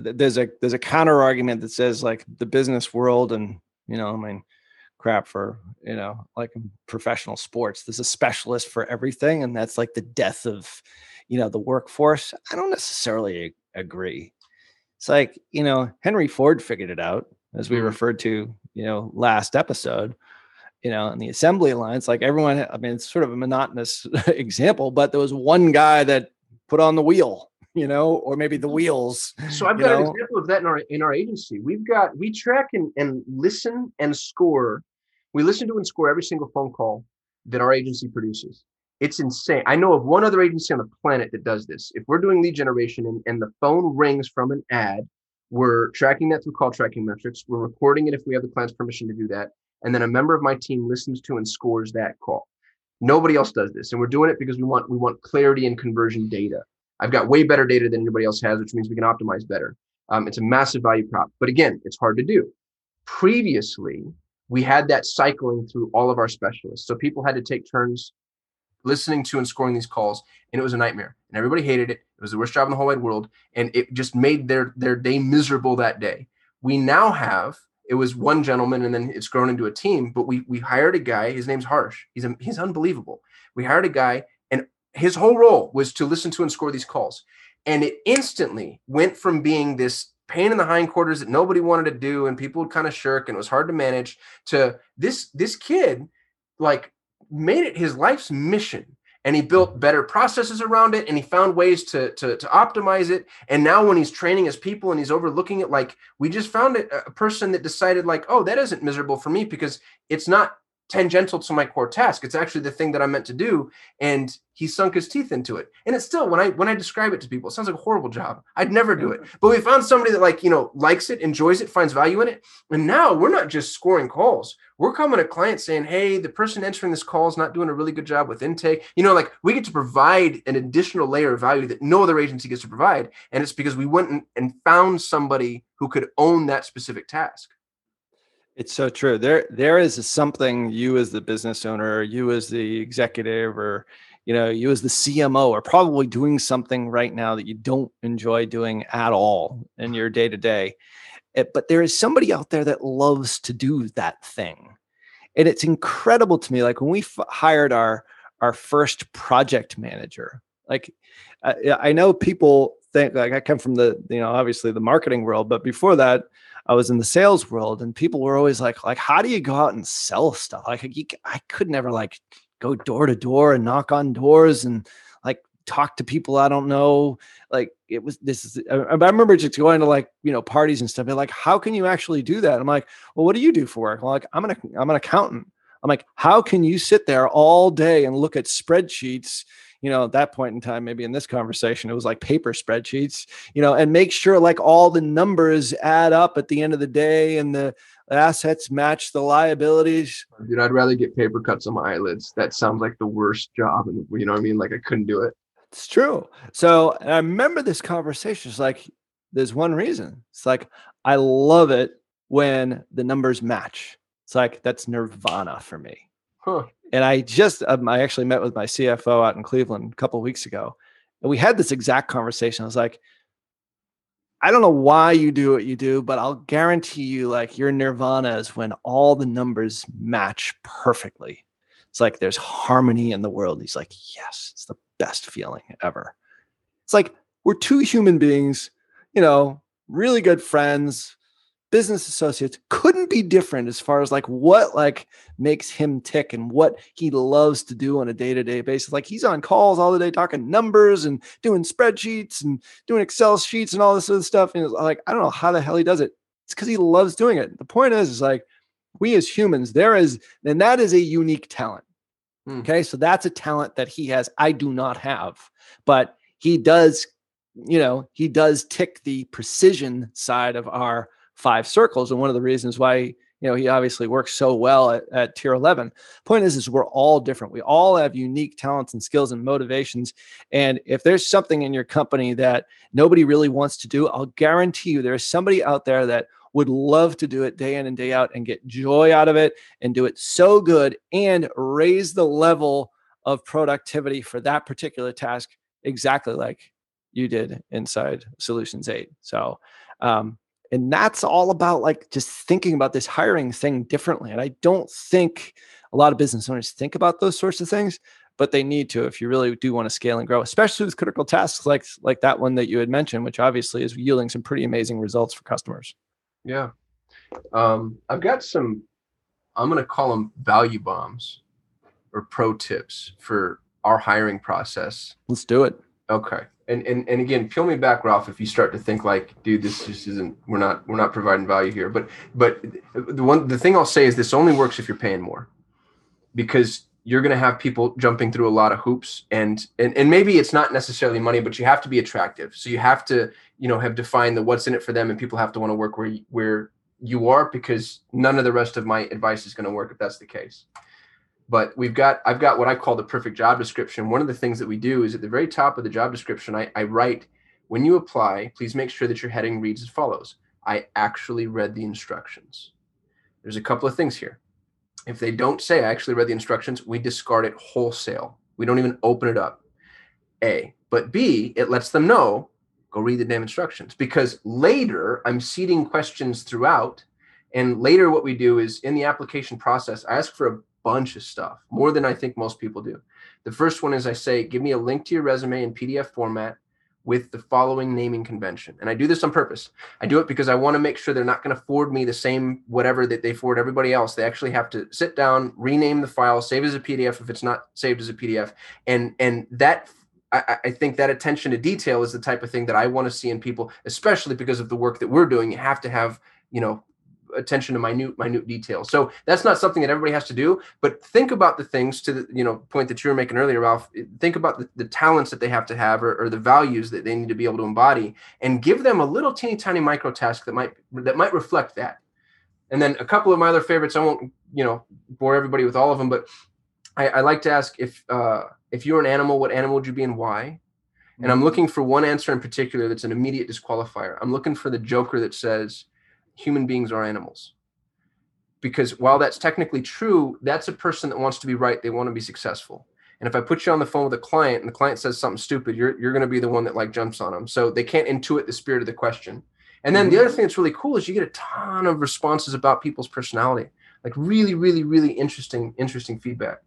there's a there's a counter argument that says like the business world and you know i mean crap for you know like professional sports there's a specialist for everything and that's like the death of you know the workforce. I don't necessarily agree. It's like you know henry ford figured it out as we mm-hmm. referred to, you know, last episode, you know, in the assembly lines, like everyone, I mean, it's sort of a monotonous [LAUGHS] example, but there was one guy that put on the wheel, you know, or maybe the mm-hmm. wheels. So I've got know? an example of that in our in our agency. We've got we track and, and listen and score. We listen to and score every single phone call that our agency produces. It's insane. I know of one other agency on the planet that does this. If we're doing lead generation and, and the phone rings from an ad, we're tracking that through call tracking metrics. We're recording it if we have the client's permission to do that. And then a member of my team listens to and scores that call. Nobody else does this. And we're doing it because we want we want clarity and conversion data. I've got way better data than anybody else has, which means we can optimize better. Um, it's a massive value prop. But again, it's hard to do. Previously, we had that cycling through all of our specialists. So people had to take turns listening to and scoring these calls, and it was a nightmare. And everybody hated it. It was the worst job in the whole wide world, and it just made their their day miserable that day. We now have it was one gentleman, and then it's grown into a team. But we we hired a guy. His name's Harsh. He's a, he's unbelievable. We hired a guy, his whole role was to listen to and score these calls, and it instantly went from being this pain in the hindquarters that nobody wanted to do and people would kind of shirk and it was hard to manage to this this kid like made it his life's mission. And he built better processes around it and he found ways to, to, to optimize it. And now when he's training his people and he's overlooking it like we just found a, a person that decided like oh that isn't miserable for me because it's not tangential to my core task. It's actually the thing that I'm meant to do. And he sunk his teeth into it. And it's still when I when I describe it to people, it sounds like a horrible job. I'd never do it. But we found somebody that like, you know, likes it, enjoys it, finds value in it. And now we're not just scoring calls. We're coming to clients saying, hey, the person entering this call is not doing a really good job with intake. You know, like we get to provide an additional layer of value that no other agency gets to provide. And it's because we went and found somebody who could own that specific task. It's so true. There, there is something you as the business owner, you as the executive, or you know, you as the CMO are probably doing something right now that you don't enjoy doing at all in your day to day. But there is somebody out there that loves to do that thing, and it's incredible to me. Like when we f- hired our our first project manager, like I, I know people think like I come from the you know obviously the marketing world, but before that I was in the sales world and people were always like, like, how do you go out and sell stuff? Like I could never like go door to door and knock on doors and like talk to people I don't know. Like it was, this is, I, I remember just going to like, you know, parties and stuff. They're like, how can you actually do that? I'm like, well, what do you do for work? I'm like, I'm an, I'm an accountant. I'm like, how can you sit there all day and look at spreadsheets you know, at that point in time, maybe in this conversation, it was like paper spreadsheets, you know, and make sure like all the numbers add up at the end of the day and the assets match the liabilities. Dude, I'd rather get paper cuts on my eyelids. That sounds like the worst job. And you know what I mean? Like I couldn't do it. It's true. So I remember this conversation. It's like, there's one reason. It's like, I love it when the numbers match. It's like, that's nirvana for me. Huh. And I just, um, I actually met with my CFO out in Cleveland a couple weeks ago, and we had this exact conversation. I was like, I don't know why you do what you do, but I'll guarantee you, like, your nirvana is when all the numbers match perfectly. It's like there's harmony in the world. He's like, yes, it's the best feeling ever. It's like we're two human beings, you know, really good friends, business associates couldn't be different as far as like what like makes him tick and what he loves to do on a day-to-day basis. Like he's on calls all the day talking numbers and doing spreadsheets and doing excel sheets and all this other stuff and like i don't know how the hell he does it. It's because he loves doing it. The point is is like we as humans there is and that is a unique talent. Hmm. okay? So that's a talent that he has. I do not have. But he does you know he does tick the precision side of our five circles. And one of the reasons why you know he obviously works so well at, at tier 11 point is is we're all different we all have unique talents and skills and motivations and if there's something in your company that nobody really wants to do i'll guarantee you there's somebody out there that would love to do it day in and day out and get joy out of it and do it so good and raise the level of productivity for that particular task exactly like you did inside solutions 8 so um, and that's all about like just thinking about this hiring thing differently and i don't think a lot of business owners think about those sorts of things but they need to if you really do want to scale and grow especially with critical tasks like like that one that you had mentioned which obviously is yielding some pretty amazing results for customers. Yeah. Um, i've got some i'm going to call them value bombs or pro tips for our hiring process. Let's do it okay. And and and again peel me back ralph if you start to think like dude this just isn't we're not we're not providing value here. But but the one the thing i'll say is this only works if you're paying more. Because you're going to have people jumping through a lot of hoops and, and and maybe it's not necessarily money but you have to be attractive. So you have to you know have defined the what's in it for them and people have to want to work where where you are because none of the rest of my advice is going to work if that's the case but we've got i've got what i call the perfect job description one of the things that we do is at the very top of the job description i, I write when you apply please make sure that your heading reads as follows i actually read the instructions there's a couple of things here if they don't say i actually read the instructions we discard it wholesale We don't even open it up. A. But B, it lets them know go read the damn instructions because later I'm seeding questions throughout. And later, what we do is in the application process, I ask for a bunch of stuff, more than I think most people do. The first one is I say, give me a link to your resume in PDF format with the following naming convention. And I do this on purpose. I do it because I want to make sure they're not going to forward me the same whatever that they forward everybody else. They actually have to sit down, rename the file, save as a PDF if it's not saved as a PDF. And and that I, I think that attention to detail is the type of thing that I want to see in people, especially because of the work that we're doing. You have to have, you know, attention to minute minute details. So that's not something that everybody has to do, but think about the things to the you know point that you were making earlier, Ralph. Think about the, the talents that they have to have or, or, the values that they need to be able to embody, and give them a little teeny tiny micro task that might that might reflect that. And then a couple of my other favorites. I won't you know bore everybody with all of them, but I, I like to ask if uh, if you're an animal, what animal would you be and why? And I'm mm-hmm. looking for one answer in particular that's an immediate disqualifier. I'm looking for the joker that says human beings are animals. Because while that's technically true, that's a person that wants to be right. They want to be successful. And if I put you on the phone with a client and the client says something stupid, you're, you're going to be the one that like jumps on them. So they can't intuit the spirit of the question. And then the other mm-hmm. thing that's really cool is you get a ton of responses about people's personality, like really, really, really interesting, interesting feedback.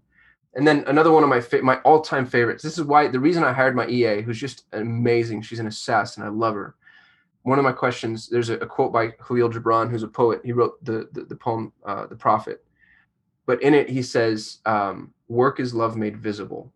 And then another one of my fa- my all time favorites. This is why the reason I hired my EA, who's just amazing. She's an assassin. I love her one of my questions there's a, a, quote by Kahlil Gibran, who's a poet. He wrote the the, the poem uh, "The Prophet," but in it he says, um, "Work is love made visible."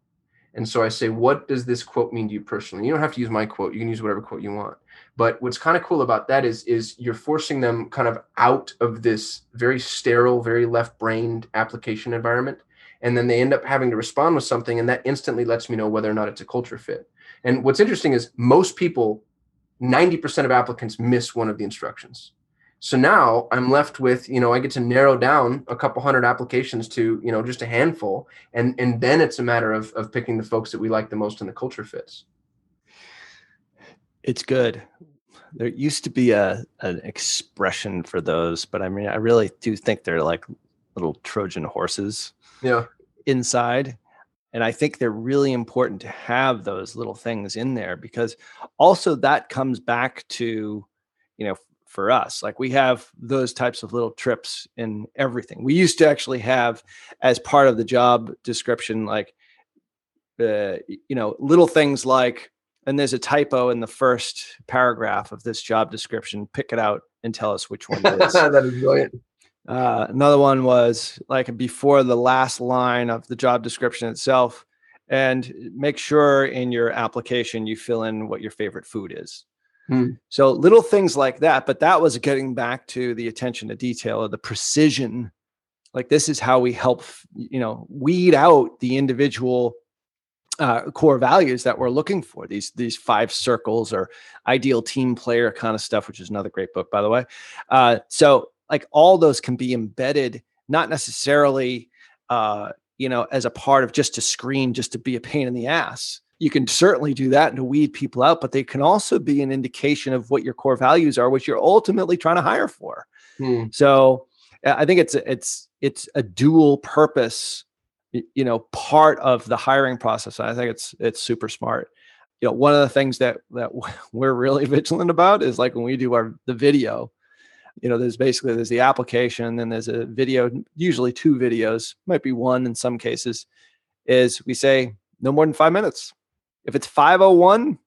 And so I say, what does this quote mean to you personally? You don't have to use my quote. You can use whatever quote you want. But what's kind of cool about that is is you're forcing them kind of out of this very sterile, very left-brained application environment. And then they end up having to respond with something, and that instantly lets me know whether or not it's a culture fit. And what's interesting is most people 90% of applicants miss one of the instructions. So now I'm left with, you know, I get to narrow down a couple hundred applications to, you know, just a handful. And and then it's a matter of of picking the folks that we like the most and the culture fits. It's good. There used to be a an expression for those, but I mean I really do think they're like little Trojan horses. Yeah. Inside and I think they're really important to have those little things in there because also that comes back to, you know, for us, like we have those types of little trips in everything. We used to actually have as part of the job description, like, uh, you know, little things like, and there's a typo in the first paragraph of this job description. Pick it out and tell us which one it is. [LAUGHS] that is brilliant. Uh, another one was like before the last line of the job description itself. And make sure in your application you fill in what your favorite food is. Hmm. So little things like that. But that was getting back to the attention to detail or the precision. Like this is how we help, you know, weed out the individual uh, core values that we're looking for. These these five circles or ideal team player kind of stuff, which is another great book, by the way. Uh, so like all those can be embedded not necessarily uh, you know as a part of just a screen just to be a pain in the ass. You can certainly do that and to weed people out but they can also be an indication of what your core values are which you're ultimately trying to hire for. Hmm. so i think it's it's it's a dual purpose you know part of the hiring process. I think it's it's super smart. You know one of the things that that [LAUGHS] we're really vigilant about is like when we do our the video you know there's basically there's the application and then there's a video usually two videos might be one in some cases is we say no more than five minutes. If it's 501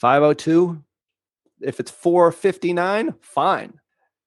502 if it's 459 fine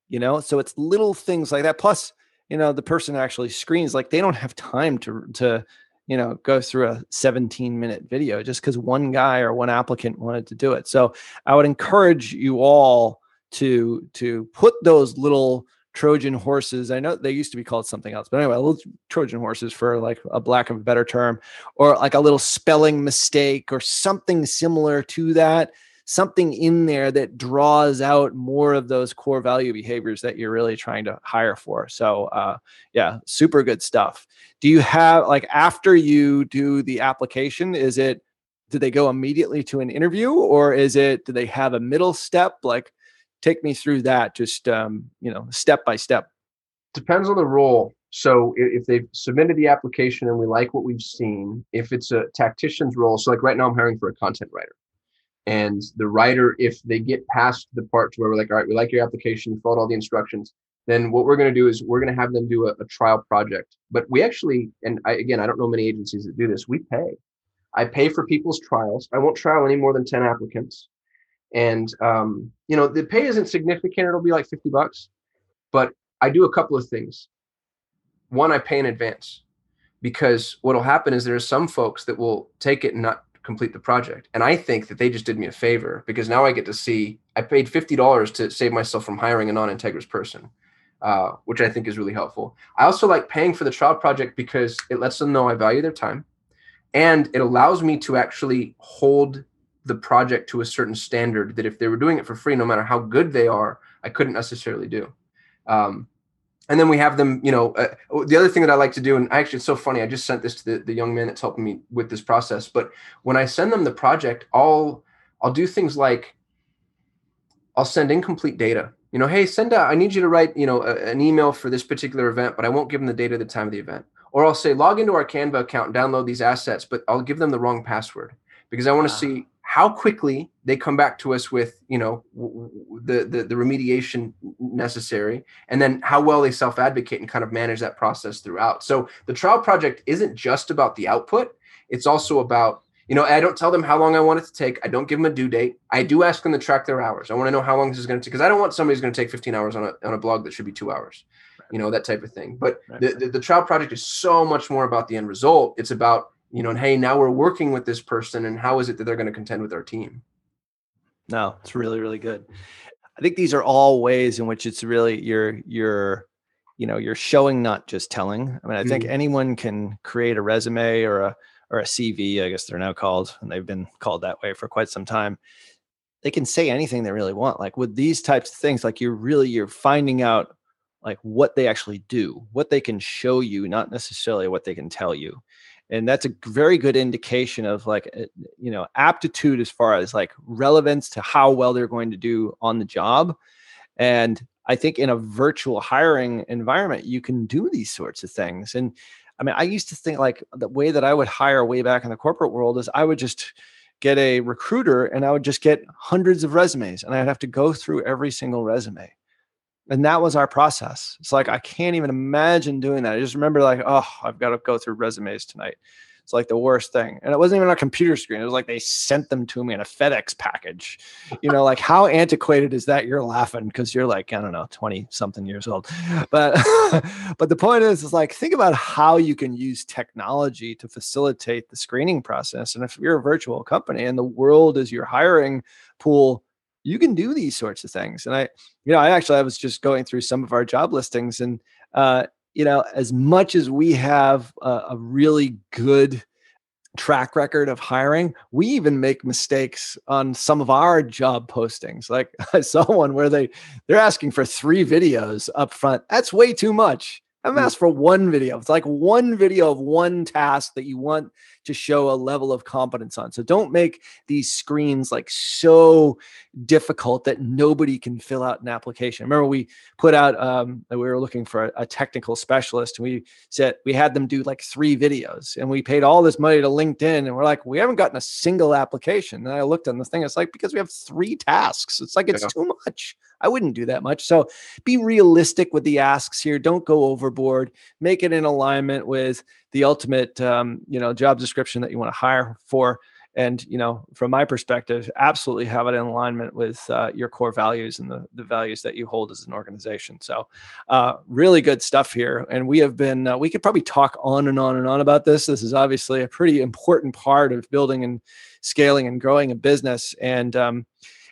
you know so it's little things like that plus you know the person actually screens like they don't have time to to you know go through a 17 minute video just because one guy or one applicant wanted to do it so i would encourage you all to to put those little Trojan horses. I know they used to be called something else, but anyway, little Trojan horses for like a lack of a better term, or like a little spelling mistake or something similar to that. Something in there that draws out more of those core value behaviors that you're really trying to hire for. So, uh, yeah, super good stuff. Do you have like after you do the application? Is it do they go immediately to an interview, or is it do they have a middle step like? Take me through that just um, you know step by step depends on the role So if they've submitted the application and we like what we've seen, if it's a tactician's role, so like right now I'm hiring for a content writer. And the writer, if they get past the part to where we're like, all right, we like your application, you followed all the instructions, then what we're going to do is we're going to have them do a, a trial project. But we actually, and I, again, I don't know many agencies that do this. We pay. I pay for people's trials. I won't trial any more than 10 applicants. And, um, you know, the pay isn't significant. It'll be like 50 bucks. But I do a couple of things. One, I pay in advance because what will happen is there are some folks that will take it and not complete the project. And I think that they just did me a favor because now I get to see I paid $50 to save myself from hiring a non-integrous person. Uh, which I think is really helpful. I also like paying for the trial project because it lets them know I value their time and it allows me to actually hold the project to a certain standard that if they were doing it for free, no matter how good they are, I couldn't necessarily do. Um, and then we have them, you know, uh, the other thing that I like to do, and actually it's so funny, I just sent this to the, the young man that's helping me with this process. But when I send them the project, I'll I'll do things like I'll send incomplete data. You know, hey, send out. I need you to write, you know, a, an email for this particular event, but I won't give them the date of the time of the event. Or I'll say log into our Canva account and download these assets, but I'll give them the wrong password because I want to Ah. see how quickly they come back to us with, you know, the, the the remediation necessary, and then how well they self advocate and kind of manage that process throughout. So the trial project isn't just about the output; it's also about you know, I don't tell them how long I want it to take. I don't give them a due date. I do ask them to track their hours. I want to know how long this is going to take because I don't want somebody who's going to take 15 hours on a, on a blog that should be two hours, you know, that type of thing. But Right. the, the, the trial project is so much more about the end result. It's about, you know, and hey, now we're working with this person and how is it that they're going to contend with our team? No, it's really, really good. I think these are all ways in which it's really you're you're you know you're showing not just telling. I mean, I think Mhm. anyone can create a resume or a or a CV, I guess they're now called, and they've been called that way for quite some time. They can say anything they really want. Like with these types of things, like you're really you're finding out like what they actually do, what they can show you, not necessarily what they can tell you. And that's a very good indication of like uh, you know aptitude as far as like relevance to how well they're going to do on the job. And I think in a virtual hiring environment, you can do these sorts of things. And I mean, I used to think like the way that I would hire way back in the corporate world is I would just get a recruiter and I would just get hundreds of resumes and I'd have to go through every single resume. And that was our process. It's like I can't even imagine doing that. I just remember like, oh, I've got to go through resumes tonight. It's like the worst thing. And it wasn't even on a computer screen. It was like they sent them to me in a FedEx package. You know, like how antiquated is that? You're laughing because you're like, I don't know, 20 something years old. [LAUGHS] But [LAUGHS] but the point is, is like think about how you can use technology to facilitate the screening process. And if you're a virtual company and the world is your hiring pool, you can do these sorts of things. And I, you know, I actually I was just going through some of our job listings and uh, you know, as much as we have a, a really good track record of hiring, we even make mistakes on some of our job postings. Like [LAUGHS] I saw one where they they're asking for three videos up front. That's way too much. I'm Mm. asked for one video. It's like one video of one task that you want to show a level of competence on. So don't make these screens like so difficult that nobody can fill out an application. Remember, we put out um, that we were looking for a, a technical specialist, and we said we had them do like three videos, and we paid all this money to LinkedIn, and we're like, we haven't gotten a single application. And I looked on the thing, it's like because we have three tasks. It's like it's Yeah. too much. I wouldn't do that much. So be realistic with the asks here. Don't go overboard. Make it in alignment with the ultimate, um, you know, job description that you want to hire for. And you know from my perspective absolutely have it in alignment with uh, your core values and the, the values that you hold as an organization. So uh, really good stuff here. And we have been uh, we could probably talk on and on and on about this. This is obviously a pretty important part of building and scaling and growing a business. And um,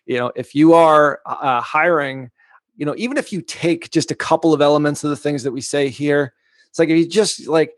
you know if you are uh, hiring you know even if you take just a couple of elements of the things that we say here it's like if you just like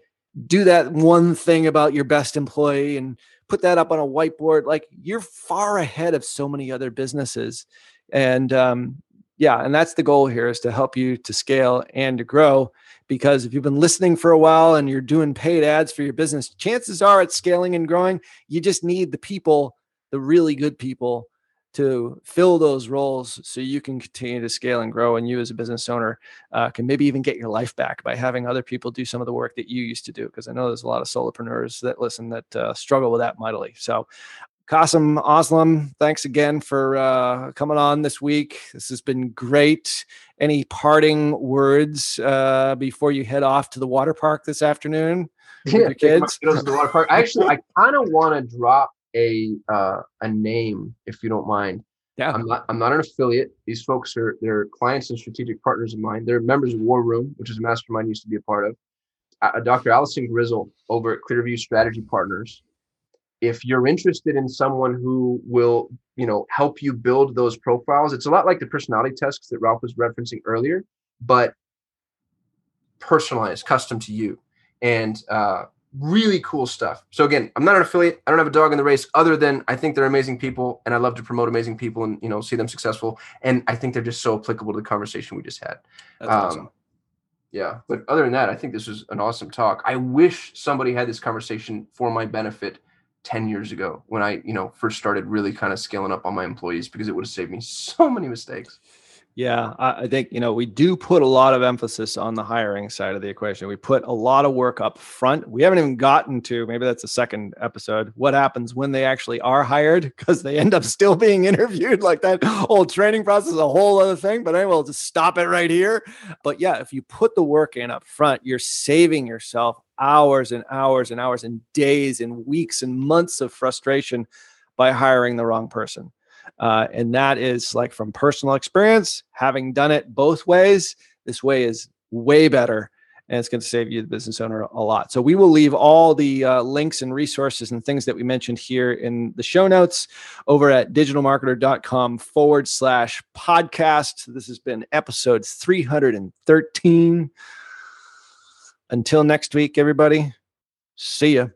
do that one thing about your best employee and put that up on a whiteboard like you're far ahead of so many other businesses. And um, yeah and that's the goal here is to help you to scale and to grow because if you've been listening for a while and you're doing paid ads for your business chances are it's scaling and growing. You just need the people the really good people to fill those roles so you can continue to scale and grow and you as a business owner uh, can maybe even get your life back by having other people do some of the work that you used to do because i know there's a lot of solopreneurs that listen that uh, struggle with that mightily so Kasim Aslam, thanks again for uh, coming on this week. This has been great. Any parting words uh, before you head off to the water park this afternoon? yeah, your kids. the water park. Actually, I kind of want to drop a uh, a name if you don't mind. Yeah, I'm not. I'm not an affiliate. These folks are they're clients and strategic partners of mine. They're members of War Room, which is a mastermind I used to be a part of. Uh, Dr. Allison Grizzle over at Clearview Strategy Partners. If you're interested in someone who will, you know, help you build those profiles, it's a lot like the personality tests that Ralph was referencing earlier, but personalized, custom to you and uh, really cool stuff. So again, I'm not an affiliate. I don't have a dog in the race other than I think they're amazing people and I love to promote amazing people and, you know, see them successful. And I think they're just so applicable to the conversation we just had. Um, awesome. Yeah. But other than that, I think this was an awesome talk. I wish somebody had this conversation for my benefit 10 years ago when I, you know, first started really kind of scaling up on my employees because it would have saved me [LAUGHS] so many mistakes. Yeah, I, think you know we do put a lot of emphasis on the hiring side of the equation. We put a lot of work up front. We haven't even gotten to maybe that's the second episode. What happens when they actually are hired because they end up still being interviewed? [LAUGHS] Like that whole training process is a whole other thing. But anyway, we'll just stop it right here. But yeah, if you put the work in up front, you're saving yourself hours and hours and hours and days and weeks and months of frustration by hiring the wrong person. Uh, and that is like from personal experience, having done it both ways, this way is way better and it's going to save you, the business owner, a lot. So we will leave all the uh, links and resources and things that we mentioned here in the show notes over at digitalmarketer.com forward slash podcast. This has been episode 313. Until next week, everybody, see ya.